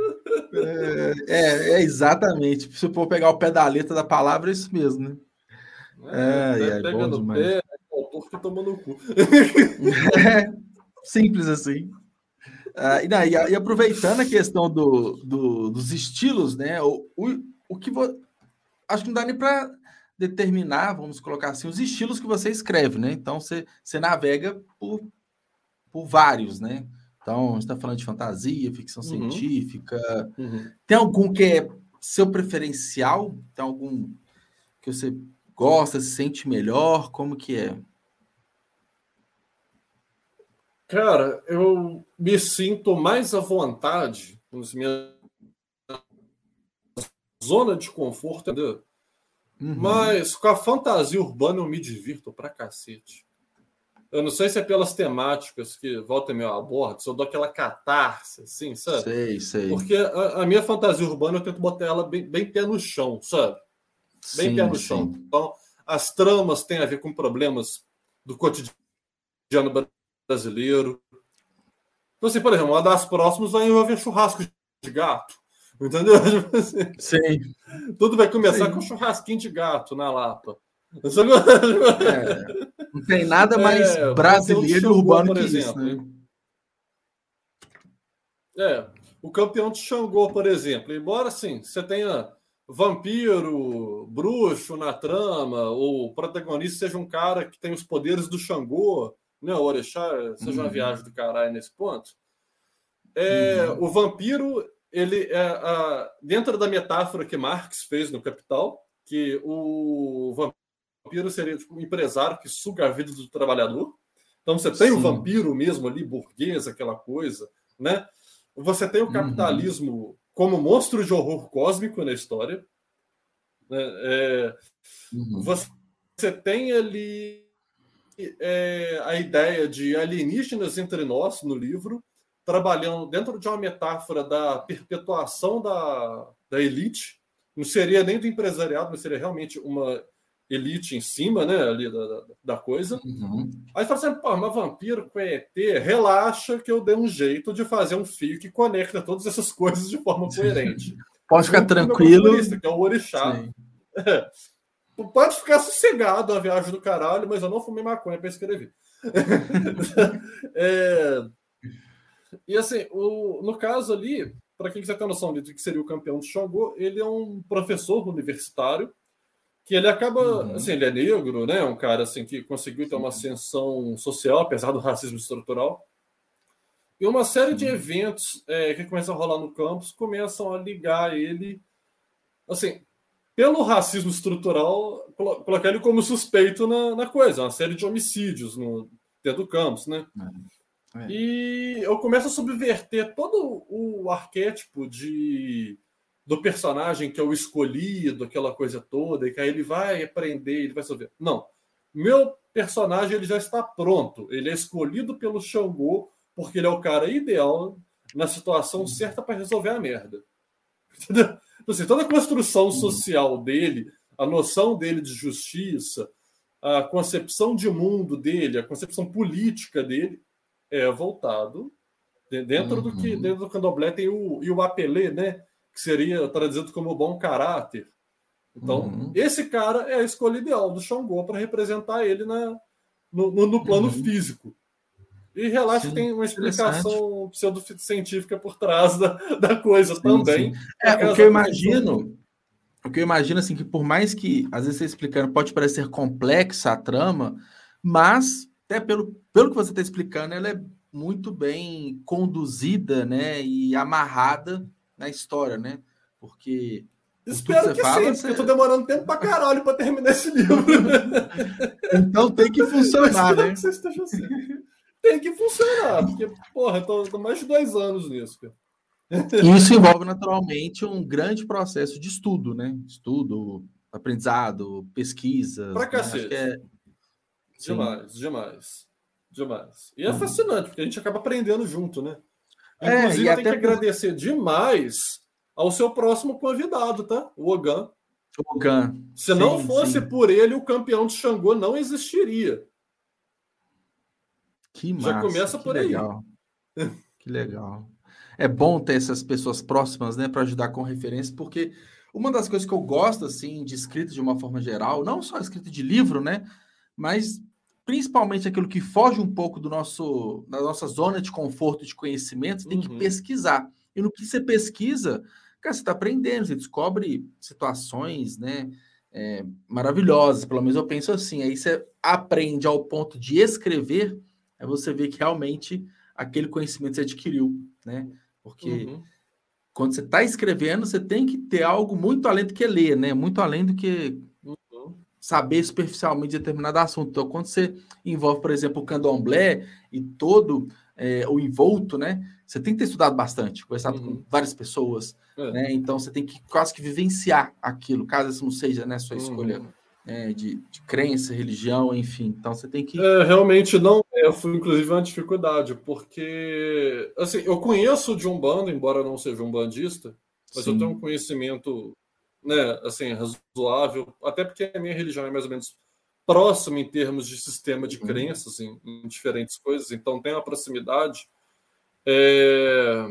É, é, é, exatamente. Se for pegar o pé da letra da palavra, é isso mesmo, né? É, é, é pega no demais. pé, é o autor que toma no cu. É, simples assim. Ah, e, e, e, aproveitando a questão do, do, dos estilos, né? O, o, o que vo... acho que não dá nem para determinar, vamos colocar assim, os estilos que você escreve, né? Então você, você navega por, por vários, né? Então, a gente está falando de fantasia, ficção uhum. científica. Uhum. Tem algum que é seu preferencial? Tem algum que você gosta, se sente melhor? Como que é? Cara, eu me sinto mais à vontade nos minha zona de conforto, entendeu? Uhum. Mas com a fantasia urbana eu me divirto pra cacete. Eu não sei se é pelas temáticas que volta meu abordo, se eu dou aquela catarse, assim, sabe? Sei, sei. Porque a, a minha fantasia urbana eu tento botar ela bem, bem pé no chão, sabe? Bem sim, pé no sim. chão. Então, as tramas têm a ver com problemas do cotidiano brasileiro. Então, assim, por exemplo, uma das próximas vai envolver churrasco de gato. Entendeu? Tipo assim, Sim. Tudo vai começar Sim. com churrasquinho de gato na Lapa. É, não tem nada mais é, brasileiro e urbano que exemplo, isso, né? É, o campeão de Xangô, por exemplo, embora assim, você tenha vampiro, bruxo na trama, o protagonista seja um cara que tem os poderes do Xangô, né? O Orixá seja uhum. uma viagem do caralho nesse ponto. É, uhum. O vampiro, ele é a, dentro da metáfora que Marx fez no Capital, que o vampiro seria tipo, um empresário que suga a vida do trabalhador. Então você tem Sim. o vampiro mesmo ali, burguês, aquela coisa, né? Você tem o uhum. capitalismo uhum. como monstro de horror cósmico na história. Né? É, uhum. Você tem ali é, a ideia de alienígenas entre nós no livro, trabalhando dentro de uma metáfora da perpetuação da, da elite. Não seria nem do empresariado, mas seria realmente uma elite em cima, né, ali da, da coisa. Uhum. Aí fala assim, pô, mas vampiro com ET, relaxa que eu dei um jeito de fazer um fio que conecta todas essas coisas de forma coerente. Pode ficar tranquilo. Que é o orixá. É. Pode ficar sossegado a viagem do caralho, mas eu não fumei maconha para escrever. é... E assim, o... no caso ali, para quem quiser ter noção de que seria o campeão de Xangô, ele é um professor universitário que ele acaba, uhum. assim, ele é negro, né? Um cara assim que conseguiu ter uma ascensão social, apesar do racismo estrutural. E uma série de eventos é, que começam a rolar no campus começam a ligar ele, assim, pelo racismo estrutural, colocar ele como suspeito na, na coisa, uma série de homicídios no, dentro do campus, né? É. é. E eu começo a subverter todo o arquétipo de do personagem que é o escolhido, aquela coisa toda, e que aí ele vai aprender, ele vai saber. Não. Meu personagem ele já está pronto. Ele é escolhido pelo Xangô porque ele é o cara ideal na situação certa para resolver a merda. Entendeu? Então, assim, toda a construção uhum. social dele, a noção dele de justiça, a concepção de mundo dele, a concepção política dele é voltado dentro do que uhum. dentro do candomblé tem o e o apelê, né, que seria traduzido como bom caráter. Então, uhum. esse cara é a escolha ideal do Xangô para representar ele na, no, no, no plano uhum. físico. E relaxa, tem uma explicação pseudocientífica por trás da, da coisa sim, também. Sim. É, o que eu imagino, o que eu imagino, assim, que por mais que, às vezes, você explicando, pode parecer complexa a trama, mas, até pelo, pelo que você está explicando, ela é muito bem conduzida, né, e amarrada na história, né? Porque Espero que fala, sim, você... porque eu tô demorando tempo pra caralho pra terminar esse livro. então tem que funcionar, né? Que você esteja assim tem que funcionar, porque, porra, tô, tô mais de dois anos nisso, cara. Isso envolve naturalmente um grande processo de estudo, né? Estudo, aprendizado, pesquisa. Pra né? cacete. É... Demais, demais. Demais. E é uhum. fascinante, porque a gente acaba aprendendo junto, né? É, Inclusive, é, tem que agradecer demais ao seu próximo convidado, tá? O Ogan. O Ogan. Se sim, não fosse sim. por ele, o campeão de Xangô não existiria. Que massa, Já começa por legal. aí. que legal. É bom ter essas pessoas próximas, né, para ajudar com referência, porque uma das coisas que eu gosto, assim, de escrita de uma forma geral, não só escrita de livro, né, mas principalmente aquilo que foge um pouco do nosso, da nossa zona de conforto de conhecimento, você tem que uhum. pesquisar. E no que você pesquisa, cara, você está aprendendo, você descobre situações, né, é, maravilhosas, pelo menos eu penso assim. Aí você aprende ao ponto de escrever, aí você vê que realmente aquele conhecimento você adquiriu, né? Porque uhum. quando você está escrevendo, você tem que ter algo muito além do que ler, né? Muito além do que uhum. saber superficialmente determinado assunto. Então, quando você envolve, por exemplo, o candomblé e todo é, o envolto, né? Você tem que ter estudado bastante, conversado uhum. com várias pessoas, é. né? Então você tem que quase que vivenciar aquilo, caso isso não seja né, sua escolha uhum. É, de, de, crença, religião, enfim. Então você tem que. É, realmente não. Eu fui, inclusive, uma dificuldade, porque assim, eu conheço de um bando, embora não seja um bandista, mas Sim. eu tenho um conhecimento né, assim, razoável, até porque a minha religião é mais ou menos próxima em termos de sistema de uhum. crenças em, em diferentes coisas, então tem uma proximidade. É...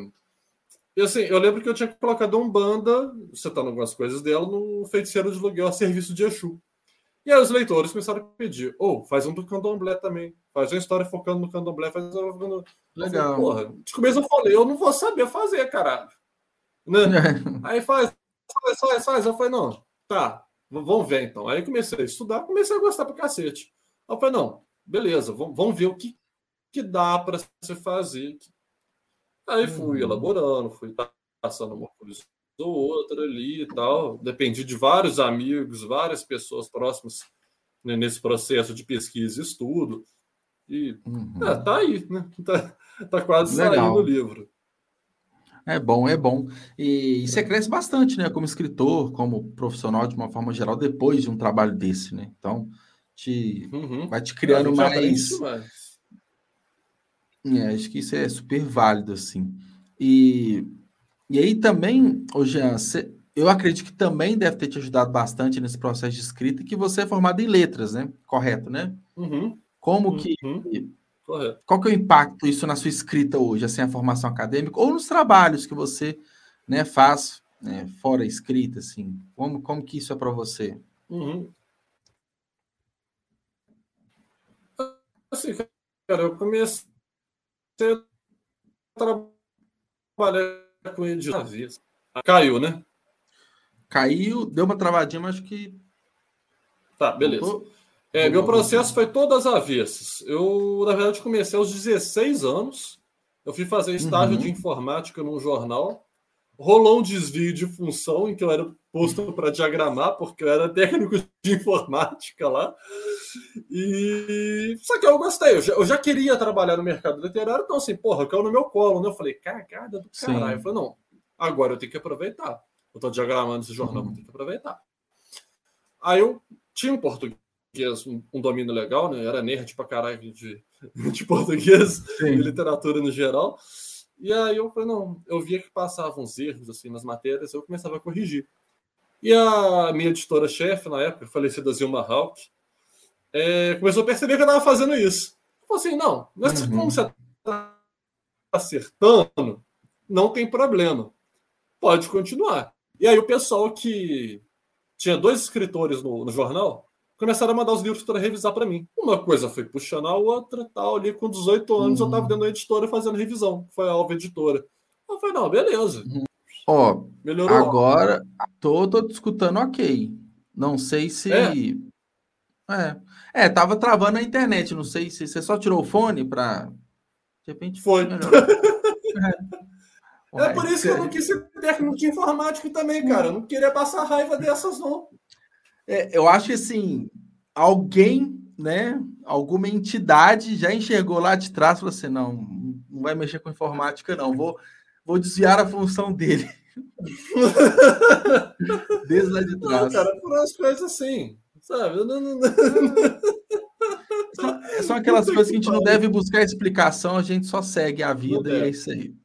E assim, eu lembro que eu tinha colocado um banda, citando algumas coisas dela, no Feiticeiro de Aluguel a serviço de Exu. E aí os leitores começaram a pedir, ou oh, faz um do candomblé também, faz uma história focando no candomblé, faz uma... Legal. Falei, Porra, de começo eu falei, eu não vou saber fazer, caralho. Né? aí faz, faz, faz, faz. Eu falei, não, tá, vamos ver então. Aí comecei a estudar, comecei a gostar pra cacete. Eu falei, não, beleza, vamos, vamos ver o que, que dá para se fazer, Aí fui uhum. elaborando, fui passando uma coisa ou outra ali e tal. Dependi de vários amigos, várias pessoas próximas né, nesse processo de pesquisa e estudo. E uhum. é, tá aí, né? Tá, tá quase Legal. saindo o livro. É bom, é bom. E, e, você cresce bastante, né? Como escritor, como profissional, de uma forma geral, depois de um trabalho desse, né? Então, te, uhum. vai te criando mais. mais é, acho que isso é super válido, assim. E, e aí também, hoje eu acredito que também deve ter te ajudado bastante nesse processo de escrita, que você é formado em letras, né? Correto, né? Uhum. Como uhum. que. Correto. Qual que é o impacto isso na sua escrita hoje, assim, a formação acadêmica, ou nos trabalhos que você né, faz né, fora escrita, assim? Como, como que isso é para você? Uhum. Assim, cara, eu comecei você trabalha com ele de vez. Caiu, né? Caiu, deu uma travadinha, mas acho que. Tá, beleza. É, meu processo foi todas as avessas. Eu, na verdade, comecei aos 16 anos. Eu fui fazer estágio uhum. de informática num jornal rolou um desvio de função em que eu era posto para diagramar, porque eu era técnico de informática lá. E só que eu gostei, eu já, eu já queria trabalhar no mercado literário, então assim, porra, caiu no meu colo, né? Eu falei, cagada do caralho. Eu falei, não, agora eu tenho que aproveitar. Eu estou diagramando esse jornal, uhum. eu tenho que aproveitar. Aí eu tinha um português, um, um domínio legal, né? Eu era nerd pra caralho de, de português e literatura no geral. E aí eu falei, não, eu via que passavam uns erros assim nas matérias, eu começava a corrigir. E a minha editora-chefe, na época, falecida Zilma Hawk, é, começou a perceber que eu estava fazendo isso. Falei assim, não, mas uhum. como você está acertando, não tem problema. Pode continuar. E aí o pessoal que tinha dois escritores no, no jornal, começaram a mandar os livros para revisar para mim. Uma coisa foi puxando a outra, tal, ali com 18 anos uhum. eu estava dentro da editora fazendo revisão, foi a Alva Editora. Eu falei, não, beleza. Uhum. Ó, melhorou. Agora tô, tô discutindo ok. Não sei se é. é. É, tava travando a internet, não sei se você só tirou o fone para de repente foi. é. é por isso que eu não quis ser técnico de informática também, cara. Eu não queria passar raiva dessas, não. É, eu acho que assim, alguém, né, alguma entidade já enxergou lá de trás e falou assim: não, não vai mexer com informática, não, vou, vou desviar a função dele. Desde lá de trás. Não, cara, por umas coisas assim, sabe? Não, não. São, são aquelas coisas que a gente não deve buscar explicação, a gente só segue a vida e é isso aí.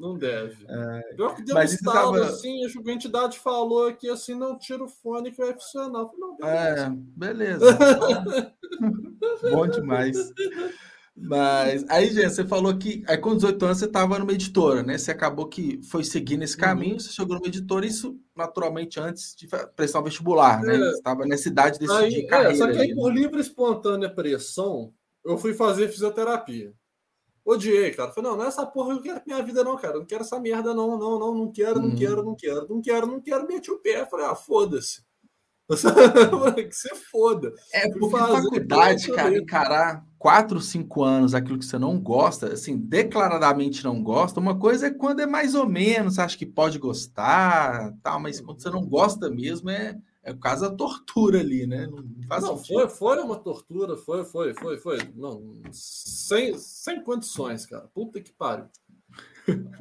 Não deve. É, Pior que deu mas um estado, tava... assim, a entidade falou aqui assim, não tira o fone que vai funcionar. Não, beleza. É, beleza. Bom demais. Mas aí, gente, você falou que aí com 18 anos você estava numa editora, né? Você acabou que foi seguindo esse caminho, uhum. você chegou numa editora, isso naturalmente antes de prestar o vestibular, né? É. Você estava nessa idade de decidir aí, carreira. É, só que aí, por livre e espontânea pressão, eu fui fazer fisioterapia. Odiei, cara. Falei, não, não é essa porra que eu quero minha vida, não, cara. não quero essa merda, não, não, não, não quero, não uhum. quero, não quero, não quero, não quero. Meti o pé. Falei, ah, foda-se. que você foda. É, porque faculdade, cara, encarar quatro, cinco anos aquilo que você não gosta, assim, declaradamente não gosta, uma coisa é quando é mais ou menos, acha que pode gostar, tal, mas quando você não gosta mesmo, é, é o caso da tortura ali, né? Não, faz não foi, foi uma tortura, foi, foi, foi, foi. Não, sem, sem condições, cara. Puta que pariu.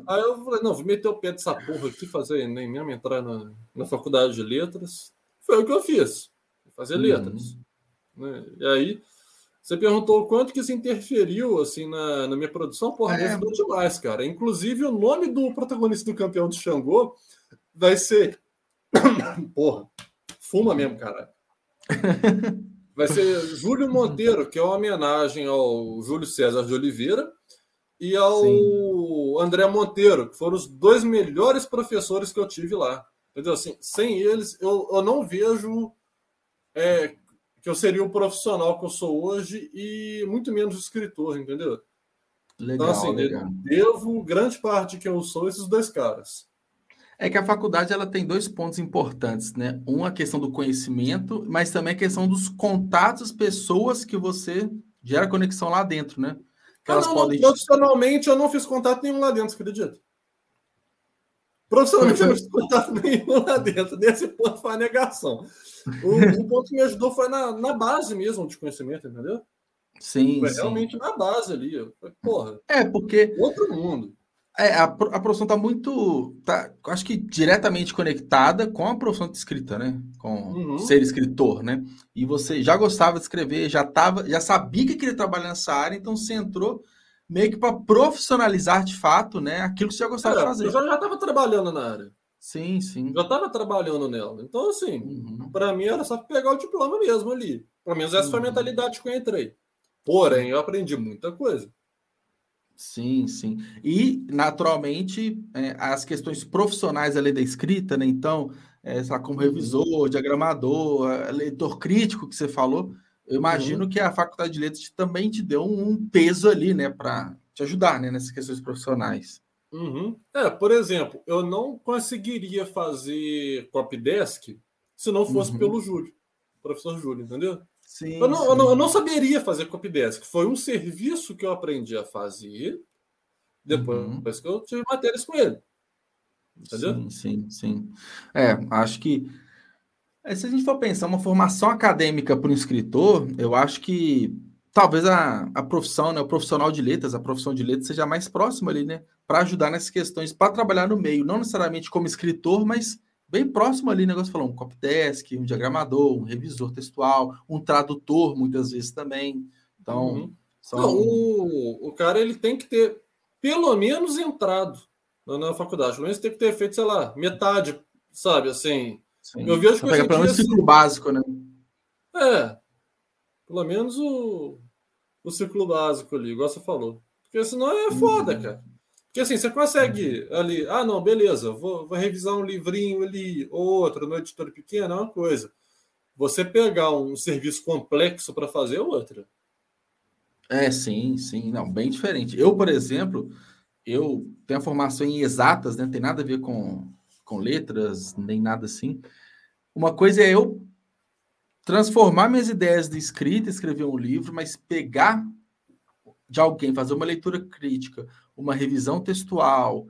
Aí eu falei, não, vou meter o pé dessa porra aqui, fazer nem mesmo entrar na, na faculdade de letras foi o que eu fiz, fazer uhum. letras. Né? E aí, você perguntou o quanto que isso interferiu assim na, na minha produção. Porra, é. ajudou demais, cara. Inclusive, o nome do protagonista do campeão de Xangô vai ser. Porra, fuma mesmo, caralho. Vai ser Júlio Monteiro, que é uma homenagem ao Júlio César de Oliveira e ao Sim. André Monteiro, que foram os dois melhores professores que eu tive lá. Entendeu? Assim, sem eles, eu, eu não vejo é, que eu seria o profissional que eu sou hoje e muito menos escritor, entendeu? Legal, então, assim, legal. devo grande parte que eu sou esses dois caras. É que a faculdade ela tem dois pontos importantes, né? Um, a questão do conhecimento, mas também a questão dos contatos, pessoas que você gera conexão lá dentro, né? Que ah, elas não, podem... Profissionalmente, eu não fiz contato nenhum lá dentro, acredita? Profissionalmente, eu não fiz contato nenhum lá dentro. Nesse ponto foi a negação. O, o ponto que me ajudou foi na, na base mesmo de conhecimento, entendeu? Sim. Foi sim. realmente na base ali. Porra. É, porque. Outro mundo. É, a, a profissão está muito. Tá, acho que diretamente conectada com a profissão de escrita, né? Com uhum. ser escritor, né? E você já gostava de escrever, já tava, já sabia que queria trabalhar nessa área, então você entrou meio que para profissionalizar de fato, né, aquilo que você já gostava é, de fazer. Eu já estava trabalhando na área. Sim, sim. Já estava trabalhando nela. Então, assim, uhum. para mim era só pegar o diploma mesmo ali. Pelo menos essa uhum. foi a uhum. mentalidade que eu entrei. Porém, eu aprendi muita coisa. Sim, sim. E, naturalmente, é, as questões profissionais ali da escrita, né? Então, é, lá, como revisor, diagramador, é, leitor crítico que você falou, eu imagino uhum. que a faculdade de letras também te deu um peso ali, né, para te ajudar, né, nessas questões profissionais. Uhum. É, por exemplo, eu não conseguiria fazer copydesk se não fosse uhum. pelo Júlio, professor Júlio, entendeu? Sim eu, não, sim. Eu, não, eu não saberia fazer copydesk. Foi um serviço que eu aprendi a fazer depois, uhum. depois que eu tive matérias com ele. Entendeu? Sim, sim, sim. É, acho que é, se a gente for pensar uma formação acadêmica para um escritor, eu acho que talvez a, a profissão, né, o profissional de letras, a profissão de letras seja mais próxima ali, né, para ajudar nessas questões, para trabalhar no meio, não necessariamente como escritor, mas bem próximo ali, negócio falou, um copydesk, um diagramador, um revisor textual, um tradutor, muitas vezes também. Então, uhum. são... não, o, o cara ele tem que ter pelo menos entrado na, faculdade, pelo menos tem que ter feito, sei lá, metade, sabe, assim, Sim. Eu vejo que pelo menos o ciclo básico, né? É. Pelo menos o, o ciclo básico ali, igual você falou. Porque senão é foda, uhum. cara. Porque assim, você consegue ali, ah, não, beleza, vou, vou revisar um livrinho ali, outro, no editor pequeno, é uma coisa. Você pegar um serviço complexo para fazer é outra. É, sim, sim, não, bem diferente. Eu, por exemplo, eu tenho a formação em exatas, né? Não tem nada a ver com, com letras, nem nada assim. Uma coisa é eu transformar minhas ideias de escrita, escrever um livro, mas pegar de alguém, fazer uma leitura crítica, uma revisão textual.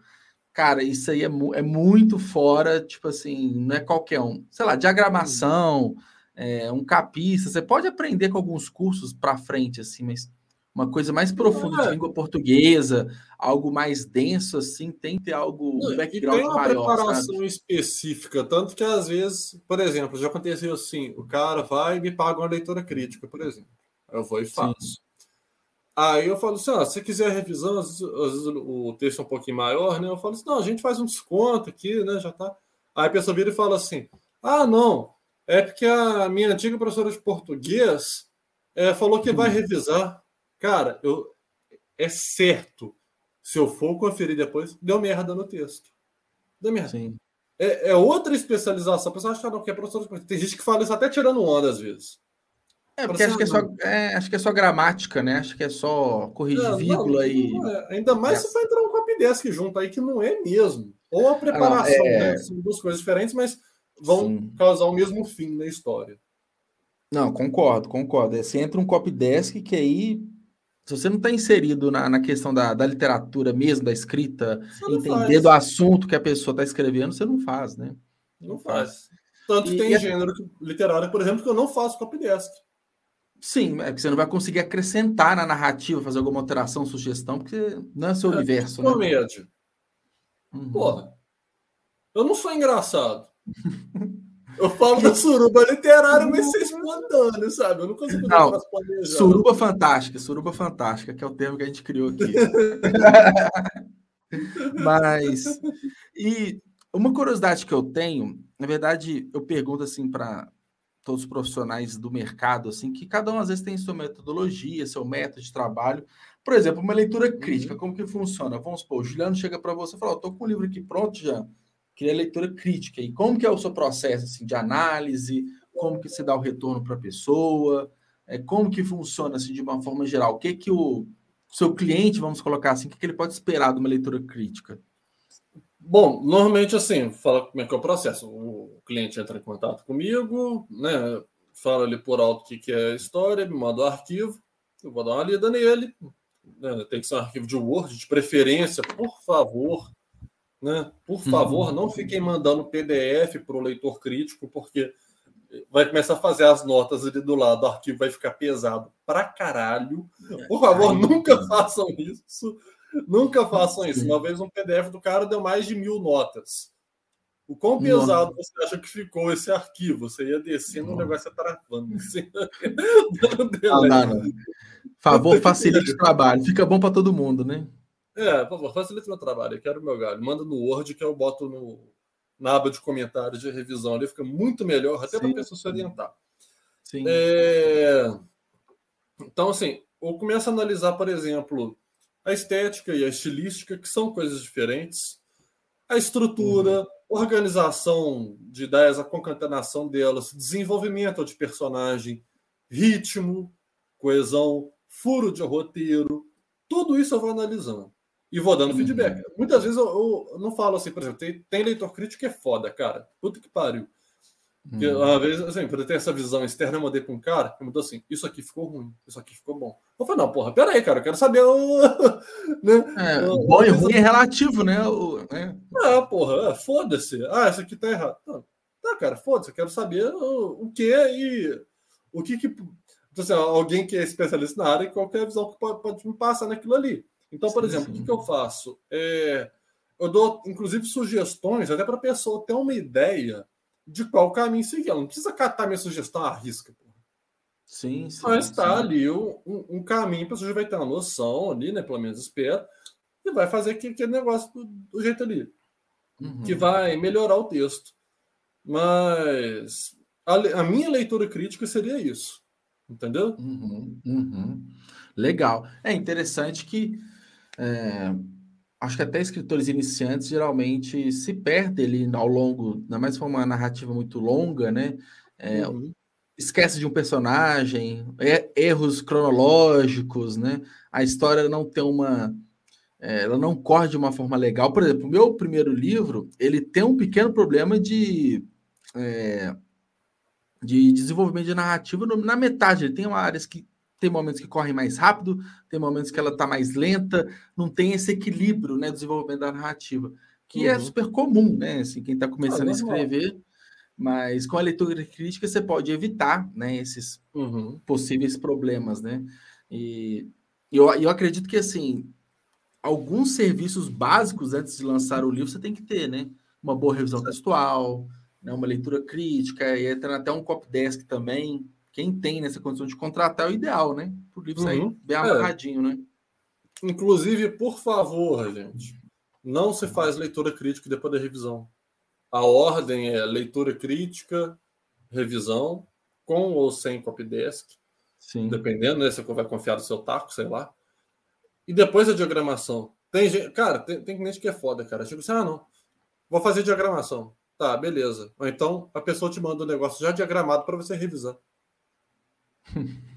Cara, isso aí é, mu é muito fora, tipo assim, não é qualquer um. Sei lá, diagramação, é, um capista. Você pode aprender com alguns cursos para frente, assim, mas uma coisa mais profunda de língua portuguesa, algo mais denso assim, tem que ter algo um background e tem uma maior, preparação sabe? específica, tanto que às vezes, por exemplo, já aconteceu assim, o cara vai e me paga uma leitura crítica, por exemplo. Eu vou e faço. Sim. Aí eu falo assim, ah, se quiser revisão, às vezes, às vezes, o texto é um pouquinho maior, né? Eu falo assim, não, a gente faz um desconto aqui, né? Já tá. Aí a pessoa vira e fala assim: ah, não, é porque a minha antiga professora de português é, falou que vai hum. revisar. cara, eu é certo. Se eu for conferir depois, deu merda no texto. Deu merda. Sim. É, é outra especialização. A pessoa acha que é professor de Tem gente que fala isso até tirando onda às vezes. É, porque acho que é, só, é, acho que é só gramática, né? Acho que é só corrigir é, vírgula não, e. É. Ainda mais é. se for entrar um copydesk junto aí, que não é mesmo. Ou a preparação, ah, né? São duas coisas diferentes, mas vão Sim. causar o mesmo fim na história. Não, concordo, concordo. É, você entra um copydesk que aí, se você não está inserido na, na questão da, da literatura mesmo, da escrita, entender faz. do assunto que a pessoa está escrevendo, você não faz, né? Não, não faz. faz. Tanto e, tem e gênero literário, por exemplo, que eu não faço copydesk. Sim, é que você não vai conseguir acrescentar na narrativa, fazer alguma alteração, sugestão, porque não é seu é, universo. Né? Comédia. Uhum. Porra. Eu não sou engraçado. Eu falo da suruba literária, mas ser espontâneo, sabe? Eu não consigo não, Suruba fantástica, suruba fantástica, que é o termo que a gente criou aqui. mas. E uma curiosidade que eu tenho, na verdade, eu pergunto assim para todos os profissionais do mercado, assim, que cada um às vezes tem sua metodologia, seu método de trabalho. Por exemplo, uma leitura crítica, uhum. como que funciona? Vamos supor, o Juliano chega para você e fala, estou com o livro aqui pronto já, queria leitura crítica. E como que é o seu processo assim, de análise? Como que se dá o retorno para a pessoa? É, como que funciona assim, de uma forma geral? O que que o seu cliente, vamos colocar assim, o que, que ele pode esperar de uma leitura crítica? Bom, normalmente assim, fala como é que é o processo. O cliente entra em contato comigo, né? Fala ali por alto o que, que é a história, me manda o arquivo, eu vou dar uma lida nele. Né? Tem que ser um arquivo de Word, de preferência, por favor. Né? Por favor, uhum. não fiquem mandando PDF para o leitor crítico, porque vai começar a fazer as notas ali do lado, o arquivo vai ficar pesado pra caralho. Por favor, nunca façam isso. Nunca façam isso. Uma vez um PDF do cara deu mais de mil notas. O quão pesado você acha que ficou esse arquivo? Você ia descendo, o negócio ia travando. Assim. não, não. Favor, facilite o trabalho. Fica bom para todo mundo, né? É, por favor, facilite meu trabalho. Eu quero meu galho. Manda no Word que eu boto no, na aba de comentários de revisão ali. Fica muito melhor, até para a pessoa se orientar. Sim. É... Então, assim, eu começo a analisar, por exemplo, a estética e a estilística, que são coisas diferentes, a estrutura, uhum. organização de ideias, a concatenação delas, desenvolvimento de personagem, ritmo, coesão, furo de roteiro, tudo isso eu vou analisando e vou dando uhum. feedback. Muitas vezes eu, eu, não falo assim, por exemplo, tem, tem leitor crítico que é foda, cara. Puta que pariu. Uhum. Uma vez, assim, para ter essa visão externa, eu mandei para um cara que mudou assim: Isso aqui ficou ruim, isso aqui ficou bom. Eu falei: Não, porra, pera aí, cara, eu quero saber o. né? É, o bom e ruim é relativo, né? O, né? Ah, porra, é, foda-se. Ah, isso aqui tá errado. Não, tá, cara, foda-se, eu quero saber o, o que e o que que. Então, assim, alguém que é especialista na área, qualquer visão que pode, pode me passar naquilo ali. Então, por sim, exemplo, sim. o que, eu faço? É, eu dou, inclusive, sugestões até para a pessoa ter uma ideia de qual caminho seguir. Ela não precisa catar minha sugestão à risca. Sim, sim. Mas está ali um, um, caminho, a pessoa já vai ter uma noção ali, né? Pelo menos espera, e vai fazer aquele, aquele negócio do, do jeito ali. Uhum. Que vai melhorar o texto. Mas a, a, minha leitura crítica seria isso. Entendeu? Uhum, uhum. Legal. É interessante que é, acho que até escritores iniciantes geralmente se perdem ali ao longo, ainda mais se for uma narrativa muito longa, né? É, uhum. Esquece de um personagem, é, erros cronológicos, né? A história não tem uma. É, ela não corre de uma forma legal. Por exemplo, o meu primeiro livro ele tem um pequeno problema de. É, de desenvolvimento de narrativa na metade. Ele tem áreas que tem momentos que correm mais rápido, tem momentos que ela está mais lenta, não tem esse equilíbrio, né, do desenvolvimento da narrativa, que é uhum. é super comum, né, assim, quem está começando ah, a escrever, mas com a leitura crítica você pode evitar, né, esses uhum. possíveis problemas, né, e eu, eu acredito que, assim, alguns serviços básicos antes de lançar o livro você tem que ter, né, uma boa revisão textual, né, uma leitura crítica, e até um copy desk também, quem tem nessa condição de contratar é o ideal, né? Para o livro sair uhum. bem é. amarradinho, é. né? Inclusive, por favor, gente, não se faz leitura crítica depois da revisão. A ordem é leitura crítica, revisão, com ou sem copydesk. Sim. Dependendo, né? Se você vai confiar no seu taco, sei lá. E depois a diagramação. Tem gente, cara, tem, tem cliente que é foda, cara. Tipo assim, ah, não. Vou fazer diagramação. Tá, beleza. Ou então a pessoa te manda um negócio já diagramado para você revisar.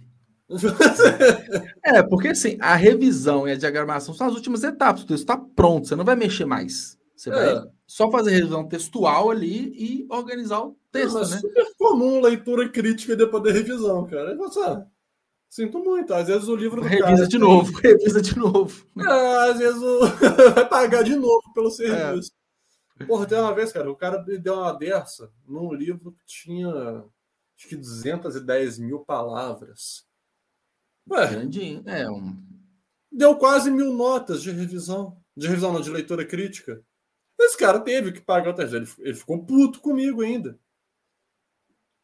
é, porque assim, a revisão e a diagramação são as últimas etapas. O texto está pronto, você não vai mexer mais. Você é. vai só fazer revisão textual ali e organizar o texto, é, né? É super comum leitura crítica e depois da revisão, cara. você, sinto muito. Às vezes o livro do Revisa cara, de novo, revisa de novo. É, às vezes o... vai pagar de novo pelo serviço. É. Porra, tem uma vez, cara, o cara me deu uma dessa num livro que tinha acho que 210 mil palavras. Ué, Grandinho, é um. Deu quase mil notas de revisão. De revisão, não, de leitura crítica. Esse cara teve que pagar o terceiro. Ele, ele ficou puto comigo ainda.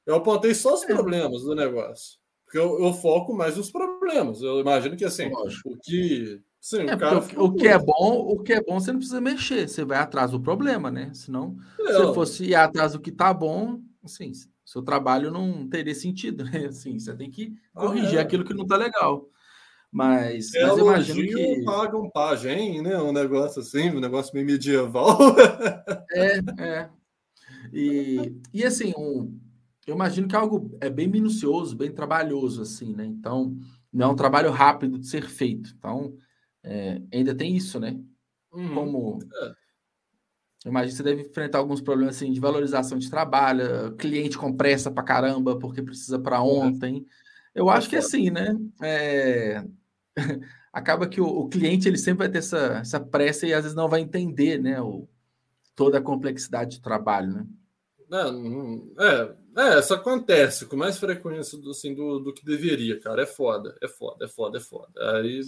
Eu apontei só os é. problemas do negócio. Porque eu, eu, foco mais nos problemas. Eu imagino que assim, Lógico. o que. Sim, é, o, cara o, o que é bom, o que é bom, você não precisa mexer, você vai atrás do problema, né? Senão, é, se fosse ir atrás do que tá bom, assim, seu trabalho não teria sentido, né? Assim, você tem que corrigir ah, é. aquilo que não tá legal. Mas, é, mas eu imagino que. Pagam pajem, né? Um negócio assim, um negócio meio medieval. é, é. E, e assim, um, eu imagino que é algo é bem minucioso, bem trabalhoso, assim, né? Então, não é um trabalho rápido de ser feito. Então, é, ainda tem isso, né? Uhum. Como. É. Eu imagino que você deve enfrentar alguns problemas assim, de valorização de trabalho, cliente com pressa pra caramba, porque precisa para ontem. Eu acho que é assim, né? É... Acaba que o, o, cliente ele sempre vai ter essa, essa pressa e às vezes não vai entender né, o, toda a complexidade do trabalho, né? Não, é, é, isso acontece com mais frequência do, assim, do, do que deveria, cara. É foda, é foda, é foda, é foda. Aí,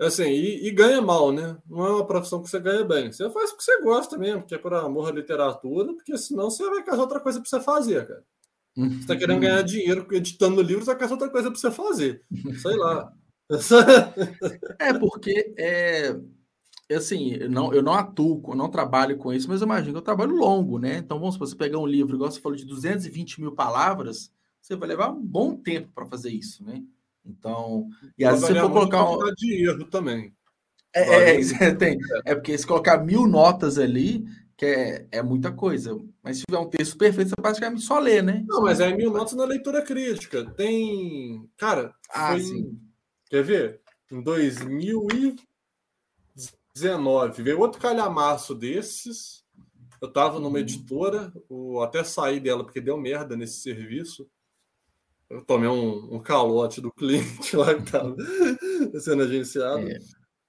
assim, e, e, ganha mal, né? Não é uma profissão que você ganha bem. Você faz porque você gosta mesmo, porque é por amor à literatura, porque senão você vai casar outra coisa para você fazer, cara. Você está querendo ganhar dinheiro editando livros, vai caçar outra coisa para você fazer. Sei lá. é, porque é, assim, não, eu não atuo, eu não trabalho com isso, mas eu imagino que eu trabalho longo, né? Então, vamos supor, você pegar um livro, igual você falou, de 220 mil palavras, você vai levar um bom tempo para fazer isso, né? Então, e às vezes você for colocar um. de erro também. É, é, tem, é porque se colocar mil notas ali, que é, é muita coisa. Mas se tiver um texto perfeito, você praticamente só lê, né? Não, mas é mil notas na leitura crítica. Tem. Cara, ah, sim. quer ver? Em 2019, veio outro calhamaço desses. Eu estava numa uhum. editora, eu até saí dela porque deu merda nesse serviço. Eu tomei um, um calote do cliente lá que estava sendo agenciado. É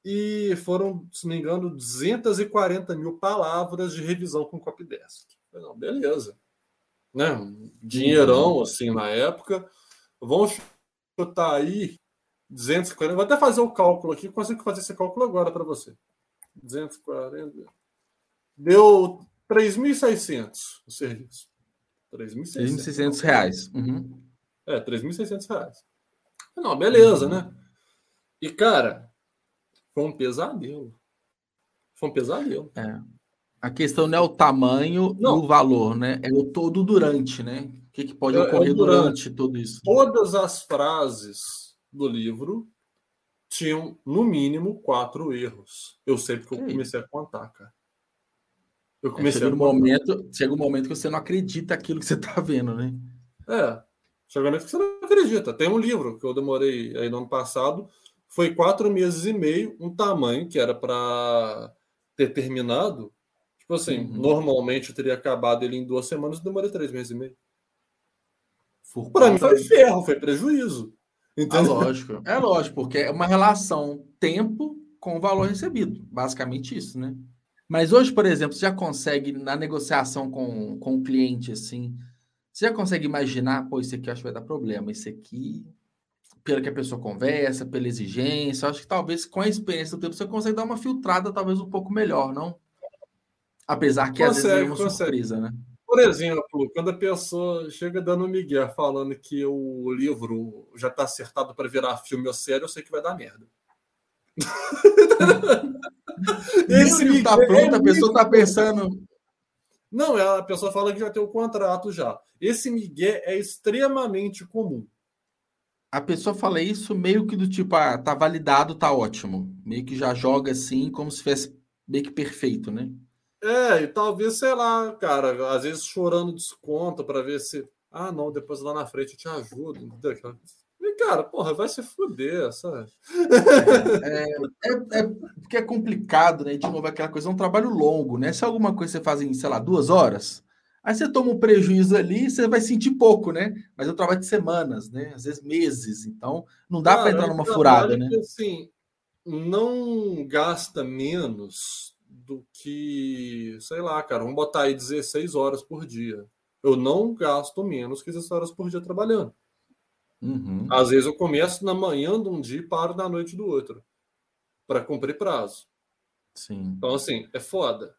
e foram, se não me engano, 240 mil palavras de revisão com copydesk. Não, beleza. Né? Dinheirão, assim, na época. Vamos chutar aí 240. Vou até fazer o cálculo aqui, consigo fazer esse cálculo agora para você. 240. Deu 3.600 o serviço. 3.600 reais. Uhum. É, 3.600 reais. Não, beleza, uhum. né? E, cara, foi um pesadelo. Foi um pesadelo. É. A questão não é o tamanho não. e o valor, né? É o todo durante, né? O que, que pode é, ocorrer é durante, durante tudo isso? Todas as frases do livro tinham, no mínimo, quatro erros. Eu sei porque eu comecei a contar, cara. Eu é, comecei é, chega, a um momento, chega um momento que você não acredita aquilo que você está vendo, né? É. Chega um momento que você não acredita. Tem um livro que eu demorei aí no ano passado foi quatro meses e meio, um tamanho que era para ter terminado. Tipo assim, uhum. normalmente eu teria acabado ele em duas semanas, demorei três meses e meio. Para mim foi ferro, foi prejuízo. É lógico, é lógico, porque é uma relação tempo com o valor recebido, basicamente isso, né? Mas hoje, por exemplo, você já consegue, na negociação com, com o cliente, assim, você já consegue imaginar, pô, isso aqui eu acho que vai dar problema, isso aqui pela que a pessoa conversa, pela exigência. Acho que talvez com a experiência do tempo você consegue dar uma filtrada talvez um pouco melhor, não? Apesar que consegue, às vezes é uma consegue. surpresa, né? Por exemplo, quando a pessoa chega dando migué falando que o livro já está acertado para virar filme ou série, eu sei que vai dar merda. Esse livro está pronto, a pessoa está pensando. Não, a pessoa fala que já tem o contrato já. Esse migué é extremamente comum. a pessoa fala isso meio que do tipo, ah, tá validado, tá ótimo. Meio que já joga assim, como se fosse meio que perfeito, né? É, e talvez, sei lá, cara, às vezes chorando desconto para ver se. Ah, não, depois lá na frente eu te ajudo. Cara, porra, vai se fuder, sabe? É, é, é, porque é complicado, né? De novo, aquela coisa é um trabalho longo, né? Se é alguma coisa você faz em, sei lá, duas horas, Aí você toma um prejuízo ali, você vai sentir pouco, né? Mas eu trabalho de semanas, né? Às vezes meses. Então, não dá para entrar numa furada, né? Que, assim, não gasta menos do que, sei lá, cara, vamos botar aí 16 horas por dia. Eu não gasto menos que 16 horas por dia trabalhando. Uhum. Às vezes eu começo na manhã de um dia e paro na noite do outro para cumprir prazo. Sim. Então, assim, é foda.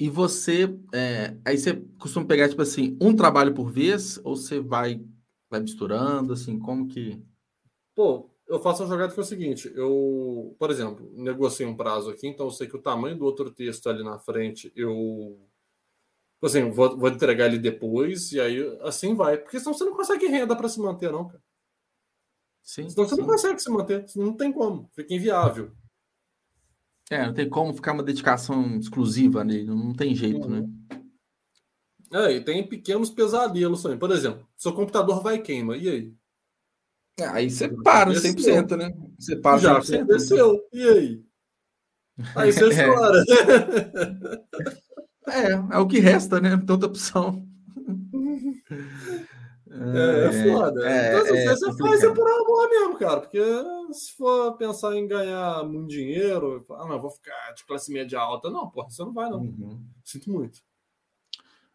E você, é, aí você costuma pegar, tipo assim, um trabalho por vez, ou você vai, vai misturando, assim, como que... Pô, eu faço uma jogada que é o seguinte, eu, por exemplo, negocio um prazo aqui, então eu sei que o tamanho do outro texto ali na frente, eu, assim, vou, vou entregar ele depois, e aí assim vai, porque senão você não consegue renda para se manter, não, cara. Sim, senão sim. você não consegue se manter, não tem como, fica inviável. É, não tem como ficar uma dedicação exclusiva nele, não tem jeito, uhum. né? É, e tem pequenos pesadelos também. Por exemplo, seu computador vai queima, e aí? É, aí você para 100%, né? Você para Já 100%. aconteceu, e aí? Aí você é. chora. É, é o que resta, né? Toda opção. É, é foda. É, então, é, você faz é por amor mesmo, cara. Porque se for pensar em ganhar muito dinheiro, ah, não, vou ficar de classe média alta. Não, porra, você não vai, não. Uhum. Sinto muito.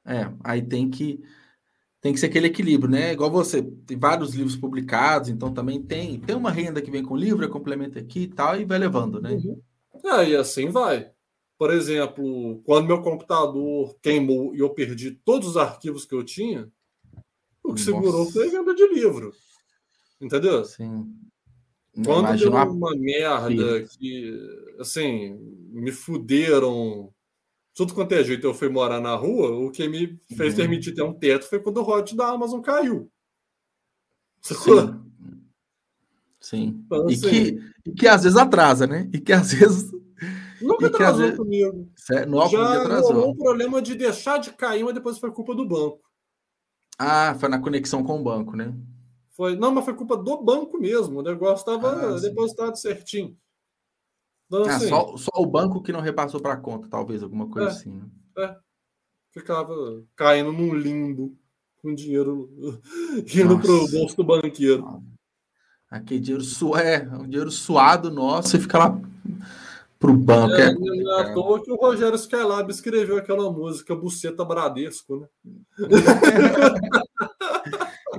É, aí tem que tem que ser aquele equilíbrio, né? Igual você, tem vários livros publicados, então também tem tem uma renda que vem com livro, é complementa aqui e tal, e vai levando, né? Uhum. É, e assim vai. Por exemplo, quando meu computador queimou e eu perdi todos os arquivos que eu tinha, o que Nossa. segurou foi a venda de livro. Entendeu? Sim. Quando deu uma merda que, assim, me fuderam tudo quanto é jeito, eu fui morar na rua, o que me fez uhum. permitir ter um teto foi quando o hot da Amazon caiu. Sim. Sim. Então, e, assim, que, e que às vezes atrasa, né? E que às vezes. Nunca atrasou vezes... comigo. Não, Já rolou um problema de deixar de cair, mas depois foi culpa do banco. Ah, foi na conexão com o banco, né? Foi, não, mas foi culpa do banco mesmo. O negócio estava ah, depositado certinho. Então, ah, assim, só, só, o banco que não repassou para a conta, talvez, alguma coisa é, assim. Né? É. Ficava caindo num limbo com dinheiro indo para o bolso do banqueiro. Aquele dinheiro, su é, um dinheiro suado nosso e fica lá pro banco. É, é, é à toa que o Rogério Skylab escreveu aquela música Buceta Bradesco, né?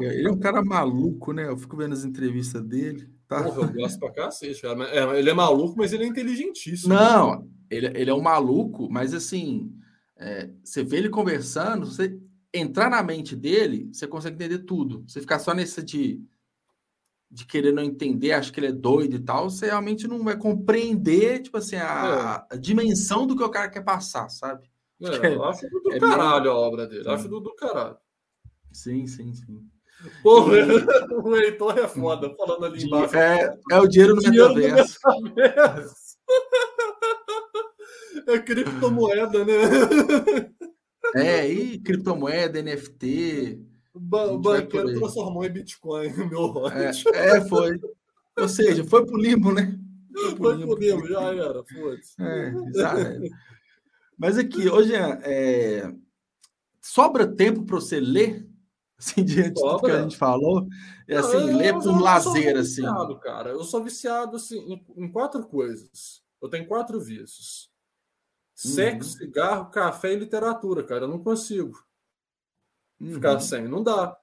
Ele é um cara maluco, né? Eu fico vendo as entrevistas dele. Tá? Porra, eu gosto pra cacete, cara. É, ele é maluco, mas ele é inteligentíssimo. Não, ele, ele é um maluco, mas assim, é, você vê ele conversando, você entrar na mente dele, você consegue entender tudo. Você ficar só nessa de, de querer não entender, acho que ele é doido e tal, você realmente não vai compreender, tipo assim, a, é. a dimensão do que o cara quer passar, sabe? É, eu acho do, é caralho a obra dele. Acho do, do caralho. Sim, sim, sim. Porra, o Heitor é foda, falando ali embaixo. É, é o dinheiro no dinheiro metaverso. é criptomoeda, né? É, e criptomoeda, NFT. O banqueiro transformou em Bitcoin o meu é, é, foi. Ou seja, foi pro limbo, né? Foi pro, foi limbo. pro limbo, já era, foda-se. É, era. Mas aqui, hoje é, sobra tempo para você ler assim, diante Sobra. do que a gente falou, é assim, não, ler por lazer, assim. Viciado, cara. Eu sou viciado assim, em, em, quatro coisas. Eu tenho quatro vícios: sexo, uhum. cigarro, café e literatura, cara. Eu não consigo uhum. ficar sem, não dá.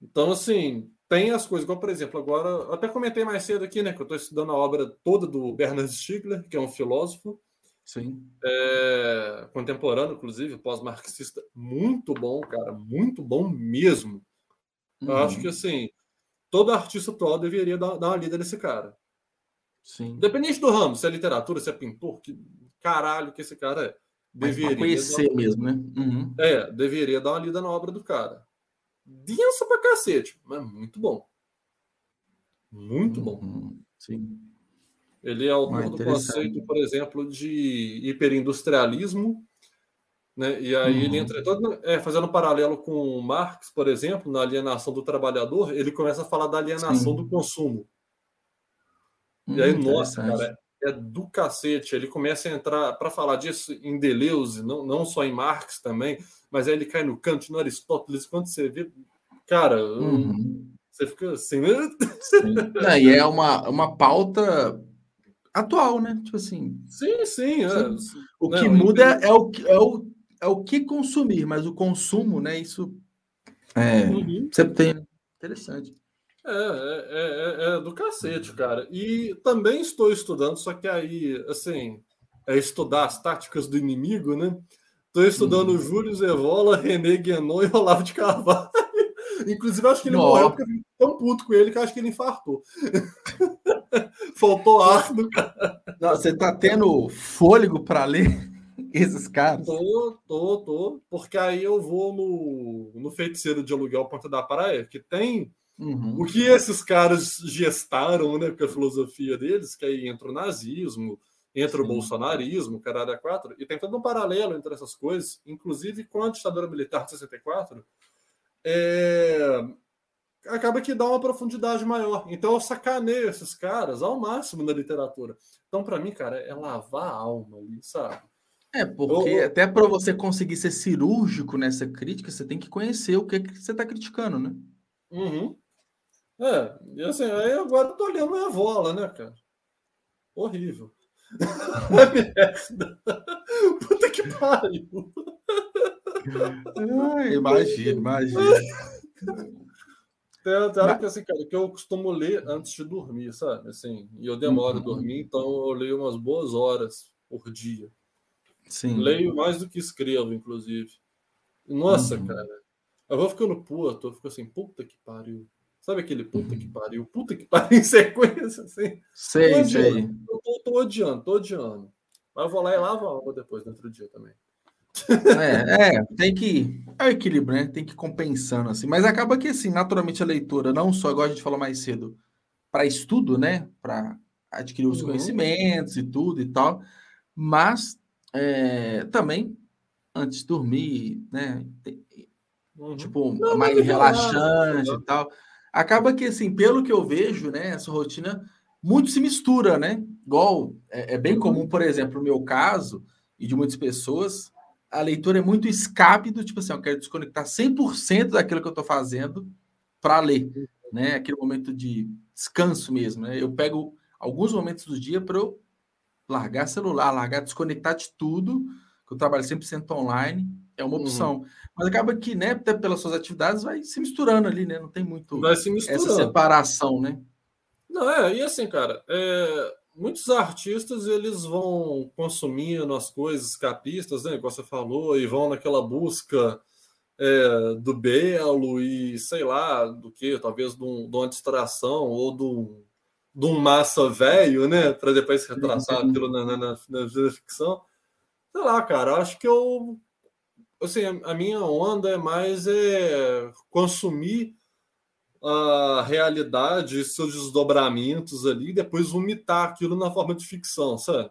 Então, assim, tem as coisas, igual, por exemplo, agora, até comentei mais cedo aqui, né, que eu estou estudando a obra toda do Bernard Stiegler, que é um filósofo. Sim. É, contemporâneo, inclusive, pós-marxista, muito bom, cara, muito bom mesmo. Uhum. Eu acho que assim, todo artista atual deveria dar, dar uma lida nesse cara. Sim. Independente do ramo, se é literatura, se é pintor, que caralho que esse cara é. Deveria. conhecer dar... mesmo, né? Uhum. É, deveria dar uma lida na obra do cara. Denso pra cacete, mas muito bom. Muito bom. Uhum, sim. Ele é autor ah, do conceito, por exemplo, de hiperindustrialismo, né? E aí uhum. ele entra todo, é, fazendo um paralelo com Marx, por exemplo, na alienação do trabalhador, ele começa a falar da alienação Sim. do consumo. Hum, e aí, hum, nossa, cara, é do cacete. Ele começa a entrar para falar disso em Deleuze, não, não só em Marx também, mas aí ele cai no Kant, no Aristóteles. Quando você vê, cara, uhum. você fica assim. Não, e é uma, uma pauta atual, né? Tipo assim. Sim, sim. É. O que não, muda é o, é, o, é o que consumir, mas o consumo, né? Isso é, uhum. sempre tem. Interessante. É, é, é, é, do cacete, cara. E também estou estudando, só que aí, assim, é estudar as táticas do inimigo, né? Estou estudando uhum. Júlio Zevola, René Guénon e Olavo de Carvalho. Inclusive, acho que ele Nossa. morreu porque eu fiquei tão puto com ele que acho que ele infartou. Faltou ar do cara. Não, você tá tendo fôlego para ler esses caras? Tô, tô, tô. Porque aí eu vou no, no Feiticeiro de Aluguel Ponta da Praia, que tem uhum. o que esses caras gestaram, né? Com a filosofia deles, que aí entra o nazismo, entra Sim. o bolsonarismo, caralho, é quatro, e tem todo um paralelo entre essas coisas, inclusive com a ditadura militar de 64. É, acaba que dá uma profundidade maior. Então eu sacaneio esses caras ao máximo na literatura. Então, para mim, cara, é lavar a alma ali, sabe? É, porque eu, até para você conseguir ser cirúrgico nessa crítica, você tem que conhecer o que, que você está criticando, né? Uhum. É, e assim, aí agora eu tô olhando a vola, né, cara? Horrível. Puta que pariu. imagina, imagina. Tem, tem hora que, assim, cara, que eu costumo ler antes de dormir, sabe? Assim, e eu demoro uhum. a dormir, então eu leio umas boas horas por dia. Sim. Leio mais do que escrevo, inclusive. Nossa, uhum. cara. Eu vou ficando puto, eu fico assim, puta que pariu. Sabe aquele puta uhum. que pariu? Puta que pariu em sequência, assim. Sei, tô sei. Eu tô, tô odiando, tô odiando. Mas eu vou lá e lavo a alma depois, no outro dia também. É, é, tem que. É o equilíbrio, né? Tem que ir compensando, assim. Mas acaba que, assim, naturalmente a leitura, não só, igual a gente falou mais cedo, para estudo, né? Para adquirir os uhum. conhecimentos e tudo e tal, mas é, também antes de dormir, né? Uhum. Tipo, não, mais relaxante não. e tal. Acaba que, assim, pelo que eu vejo, né? Essa rotina muito se mistura, né? Igual é, é bem comum, por exemplo, no meu caso e de muitas pessoas, a leitura é muito escape do tipo assim, eu quero desconectar 100% daquilo que eu estou fazendo para ler, né? Aquele momento de descanso mesmo, né? Eu pego alguns momentos do dia para eu largar celular, largar, desconectar de tudo, que eu trabalho 100% online, é uma uhum. opção. Uhum. Mas acaba que, né, até pelas suas atividades, vai se misturando ali, né? Não tem muito essa separação, né? Não, é, e assim, cara, é, muitos artistas eles vão consumindo as coisas escapistas, né, como você falou, e vão naquela busca é, do belo e sei lá do que, talvez de, um, de uma distração ou de um, de um massa velho, né, para depois retratar aquilo na, na, na, na ficção. Sei lá, cara, acho que eu assim, a minha onda é mais é consumir a realidade seus desdobramentos ali, e depois vomitar aquilo na forma de ficção, sabe?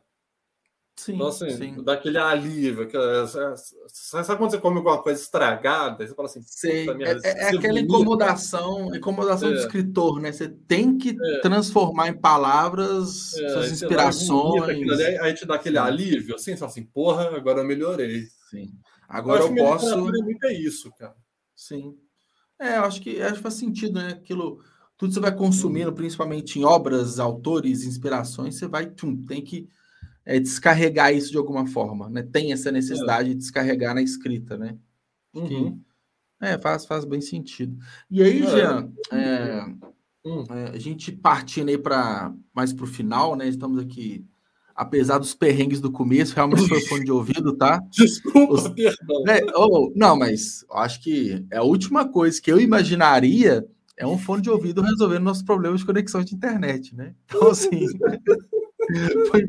Sim, então, assim, sim. daquele alívio. Aquela, sabe quando você come alguma coisa estragada? Você fala assim, Sei. É, é, é aquela incomodação, incomodação é. do escritor, né? Você tem que é. transformar em palavras é, suas inspirações. Ali, aí te dá aquele alívio, assim, você fala assim, porra, agora eu melhorei. Sim. Agora eu, eu posso. É muito isso, cara. Sim. É, eu acho que, acho que faz sentido, né? Aquilo, tudo você vai consumindo, principalmente em obras, autores, inspirações, você vai, tchum, tem que é, descarregar isso de alguma forma, né? Tem essa necessidade é. de descarregar na escrita, né? Uhum. é, faz, faz bem sentido. E aí, é. Jean, é, hum. É, a gente partindo aí para mais para o final, né? Estamos aqui apesar dos perrengues do começo, realmente foi fone de ouvido, tá? Desculpa, Os... perdão. Oh, não, mas acho que é a última coisa que eu imaginaria é um fone de ouvido resolvendo nossos problemas de conexão de internet, né? Então, assim. foi...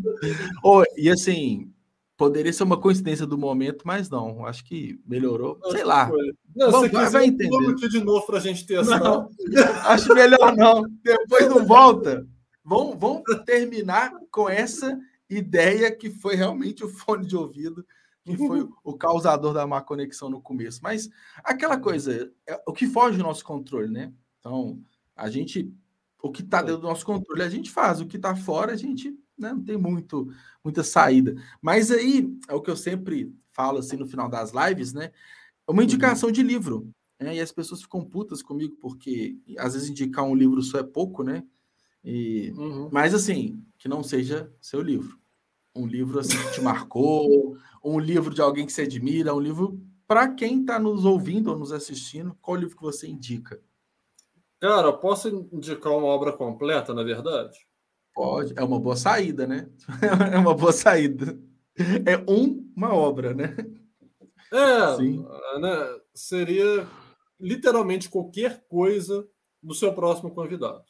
oh, e assim, poderia ser uma coincidência do momento, mas não. Acho que melhorou. Sei lá. Não, vamos, você vai entender. aqui de novo para a gente testar. Não, acho melhor não. Depois não volta. Vamos, vamos terminar com essa ideia que foi realmente o fone de ouvido que foi o causador da má conexão no começo. Mas aquela coisa, é o que foge do nosso controle, né? Então, a gente, o que está dentro do nosso controle, a gente faz, o que está fora, a gente né, não tem muito, muita saída. Mas aí, é o que eu sempre falo assim no final das lives, né? É uma indicação de livro. Né? E as pessoas ficam putas comigo, porque às vezes indicar um livro só é pouco, né? E, uhum. Mas assim, que não seja seu livro. Um livro assim que te marcou, um livro de alguém que você admira, um livro para quem está nos ouvindo ou nos assistindo, qual livro que você indica? Cara, posso indicar uma obra completa, na verdade? Pode, é uma boa saída, né? É uma boa saída. É um, uma obra, né? É, Sim. Né? seria literalmente qualquer coisa do seu próximo convidado.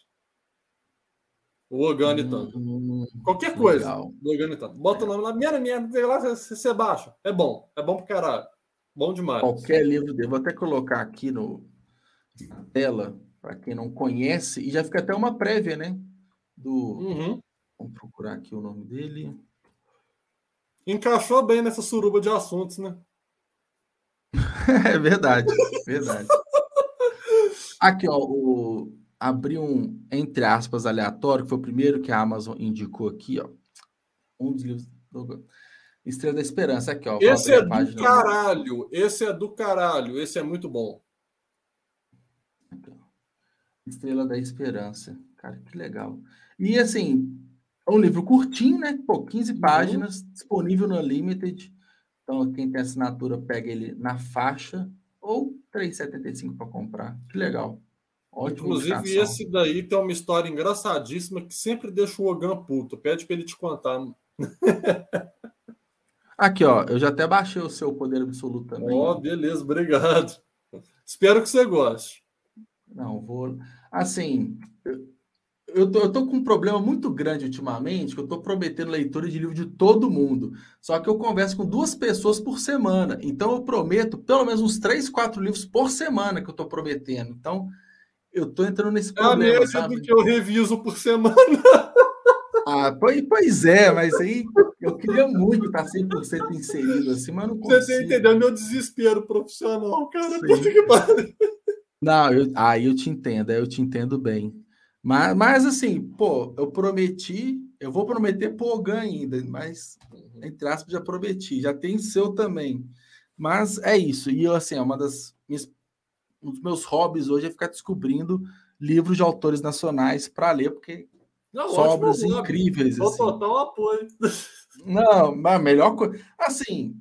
O Ogani hum, tanto. Qualquer coisa do Ogani tanto. Bota o nome lá, minha, minha, lá, você, você baixa. É bom, é bom pro caralho. Bom demais. Qualquer livro dele. Vou até colocar aqui no, na tela, para quem não conhece, e já fica até uma prévia, né? Do. Uhum. Vamos procurar aqui o nome dele. Encaixou bem nessa suruba de assuntos, né? é verdade, verdade. Aqui, ó, o abri um, entre aspas, aleatório, que foi o primeiro que a Amazon indicou aqui, ó. Um dos livros do... Estrela da Esperança, aqui, ó. Esse é do caralho, esse é do caralho, esse é muito bom. Estrela da Esperança. Cara, que legal. E assim, é um livro curtinho, né? Pô, 15 uhum. páginas, disponível no Unlimited. Então, quem tem assinatura pega ele na faixa ou 3,75 para comprar. Que legal. Ótimo. Inclusive, esse daí tem uma história engraçadíssima que sempre deixa o Ogan puto. Pede para ele te contar. Aqui, ó, eu já até baixei o seu poder absoluto também. Ó, oh, beleza, obrigado. Espero que você goste. Não, vou. Assim, eu tô, eu tô com um problema muito grande ultimamente, que eu tô prometendo leitura de livro de todo mundo. Só que eu converso com duas pessoas por semana. Então eu prometo pelo menos uns três, quatro livros por semana que eu tô prometendo. Então, eu tô entrando nesse problema. É a sabe? do que eu reviso por semana. Ah, pois é, mas aí eu queria muito estar 100% inserido assim, mas não consigo. Você tá entendendo meu desespero profissional, cara? Que não, eu, aí eu te entendo, eu te entendo bem. Mas, mas assim, pô, eu prometi, eu vou prometer Pogan ainda, mas entre aspas já prometi, já tem seu também. Mas é isso, e eu assim, é uma das minhas um dos meus hobbies hoje é ficar descobrindo livros de autores nacionais para ler, porque não, são obras incríveis. Assim. total apoio. Não, mas a melhor coisa. Assim,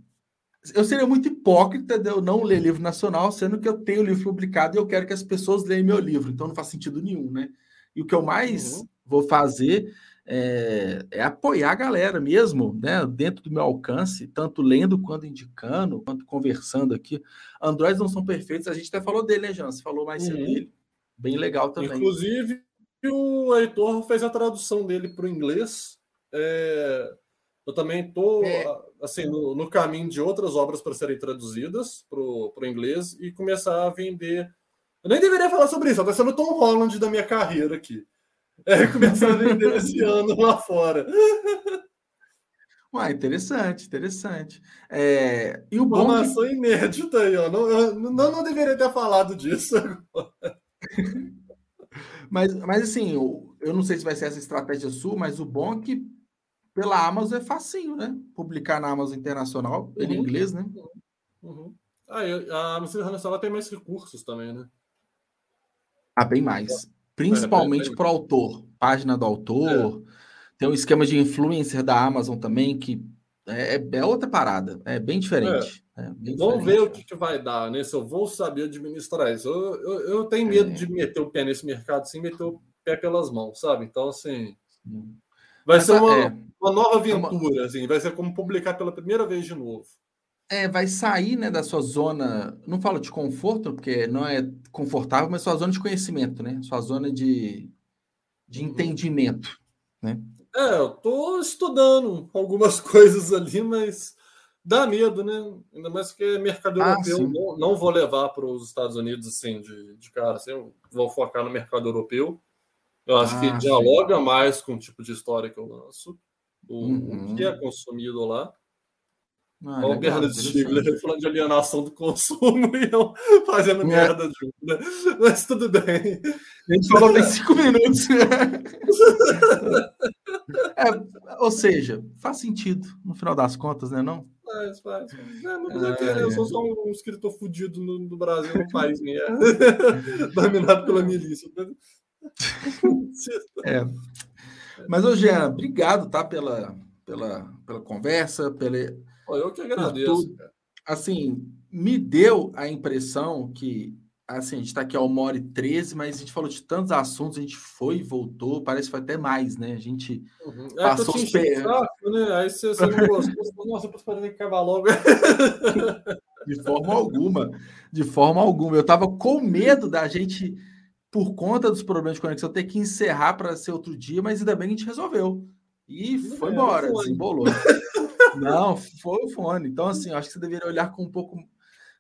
eu seria muito hipócrita de eu não ler livro nacional, sendo que eu tenho livro publicado e eu quero que as pessoas leiam meu livro, então não faz sentido nenhum, né? E o que eu mais uhum. vou fazer é, é, apoiar a galera mesmo, né? Dentro do meu alcance, tanto lendo quanto indicando, quanto conversando aqui. Androids não são perfeitos, a gente até falou dele, né, Jean? Você falou mais cedo uhum. dele. Bem legal também. Inclusive, o Heitor fez a tradução dele para o inglês. É, eu também estou é. assim, no, no, caminho de outras obras para serem traduzidas para o inglês e começar a vender. Eu nem deveria falar sobre isso, está sendo Tom Holland da minha carreira aqui. É, começar a vender esse ano lá fora. Uai, interessante, interessante. É, e o Informação bom que... inédita aí, ó. Não, não, não deveria ter falado disso agora. mas, mas assim, eu, eu não sei se vai ser essa estratégia sua, mas o bom é que pela Amazon é facinho, né? Publicar na Amazon Internacional, ele uhum. em inglês, né? Uhum. Ah, a Amazon Internacional tem mais recursos também, né? Ah, bem mais. Principalmente é, para o autor, página do autor. É. Tem um esquema de influencer da Amazon também, que é, é, é outra parada, é bem diferente. É. Bem Vamos diferente. ver o que, que, vai dar, né? Se eu vou saber administrar isso. Eu, eu, eu tenho medo de meter o pé nesse mercado sem meter o pé pelas mãos, sabe? Então, assim. Vai Mas, ser uma, uma nova aventura, uma... assim, vai ser como publicar pela primeira vez de novo. É, vai sair né, da sua zona, não falo de conforto, porque não é confortável, mas sua zona de conhecimento, né? Sua zona de, de uhum. entendimento, né? É, eu tô estudando algumas coisas ali, mas dá medo, né? Ainda mais que é mercado ah, europeu. Não, não, vou levar para os Estados Unidos assim, de, de cara. Assim, vou focar no mercado europeu. Eu acho ah, que dialoga sim. mais com o tipo de história que eu lanço, o, uhum. o que é consumido lá. Ah, Olha o Bernardo Stiegler falando de alienação do consumo e eu fazendo é. merda junto, né? Mas tudo bem. A gente falou tem cinco minutos. é, ou seja, faz sentido no final das contas, né? Não? Faz, faz. É, mas é, eu sou só um escritor fudido no, no Brasil, no país, né? Dominado pela milícia. é. Mas, ô Jean, obrigado, tá? Pela, pela, pela conversa, pela eu que agradeço. Assim, me deu a impressão que assim, a gente está aqui ao uma hora e 13, mas a gente falou de tantos assuntos, a gente foi e voltou, parece que foi até mais, né? A gente uhum. é, passou os pés. Né? Aí você, você não gostou, você falou, nossa, eu que acabar logo. de forma alguma, de forma alguma. Eu estava com medo da gente, por conta dos problemas de conexão, ter que encerrar para ser outro dia, mas ainda bem que a gente resolveu. E foi é, embora, desembolou. Não, foi o fone. Então, assim, acho que você deveria olhar com um pouco,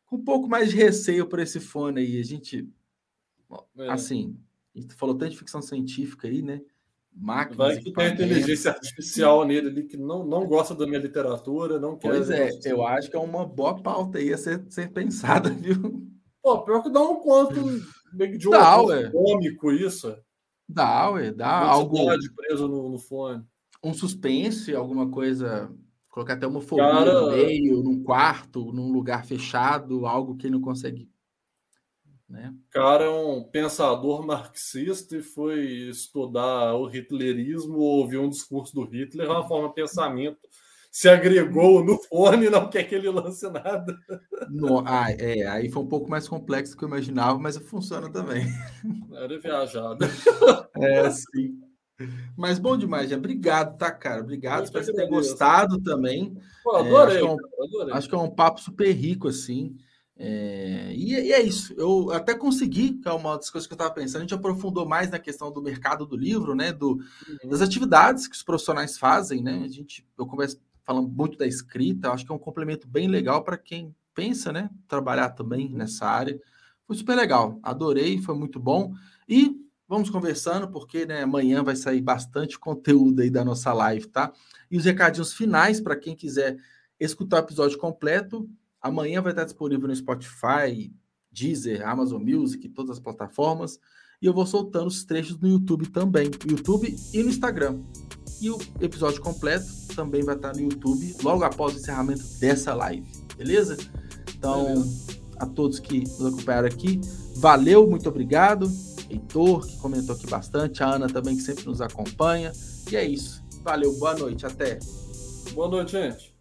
com um pouco mais de receio para esse fone aí. A gente, é. assim, a gente falou tanto de ficção científica aí, né? Máquinas Vai que tem inteligência artificial nele ali que não, não gosta da minha literatura, não quer. Pois é, eu acho que é uma boa pauta aí a ser, ser pensada, viu? Pô, pior que dá um conto meio de um cômico isso. Dá, ué, dá algo. preso no, no fone. Um suspense, alguma coisa Colocar até uma fobia Cara... no meio, num quarto, num lugar fechado, algo que ele não consegue. Né? Cara é um pensador marxista e foi estudar o hitlerismo, ouvir um discurso do Hitler, uma forma de pensamento. Se agregou no fone, não quer que ele lance nada. No, ah, é, aí foi um pouco mais complexo do que eu imaginava, mas funciona também. Era viajado. É, sim. Mas bom demais, já. Obrigado, tá, cara? Obrigado. Espero que você tenha gostado também. Pô, adorei, é, acho, que é um, adorei. acho que é um papo super rico, assim. É, e, e, é isso. Eu até consegui, que é uma das coisas que eu estava pensando, a gente aprofundou mais na questão do mercado do livro, né? Do, uhum. Das atividades que os profissionais fazem, né? A gente, eu começo falando muito da escrita, acho que é um complemento bem legal para quem pensa, né? Trabalhar também nessa área. Foi super legal, adorei, foi muito bom. E Vamos conversando, porque né, amanhã vai sair bastante conteúdo aí da nossa live, tá? E os recadinhos finais para quem quiser escutar o episódio completo, amanhã vai estar disponível no Spotify, Deezer, Amazon Music, todas as plataformas. E eu vou soltando os trechos no YouTube também, no YouTube e no Instagram. E o episódio completo também vai estar no YouTube logo após o encerramento dessa live, beleza? Então, a todos que nos acompanharam aqui, valeu, muito obrigado. Heitor, que comentou aqui bastante, a Ana também, que sempre nos acompanha. E é isso. Valeu, boa noite, até. Boa noite, gente.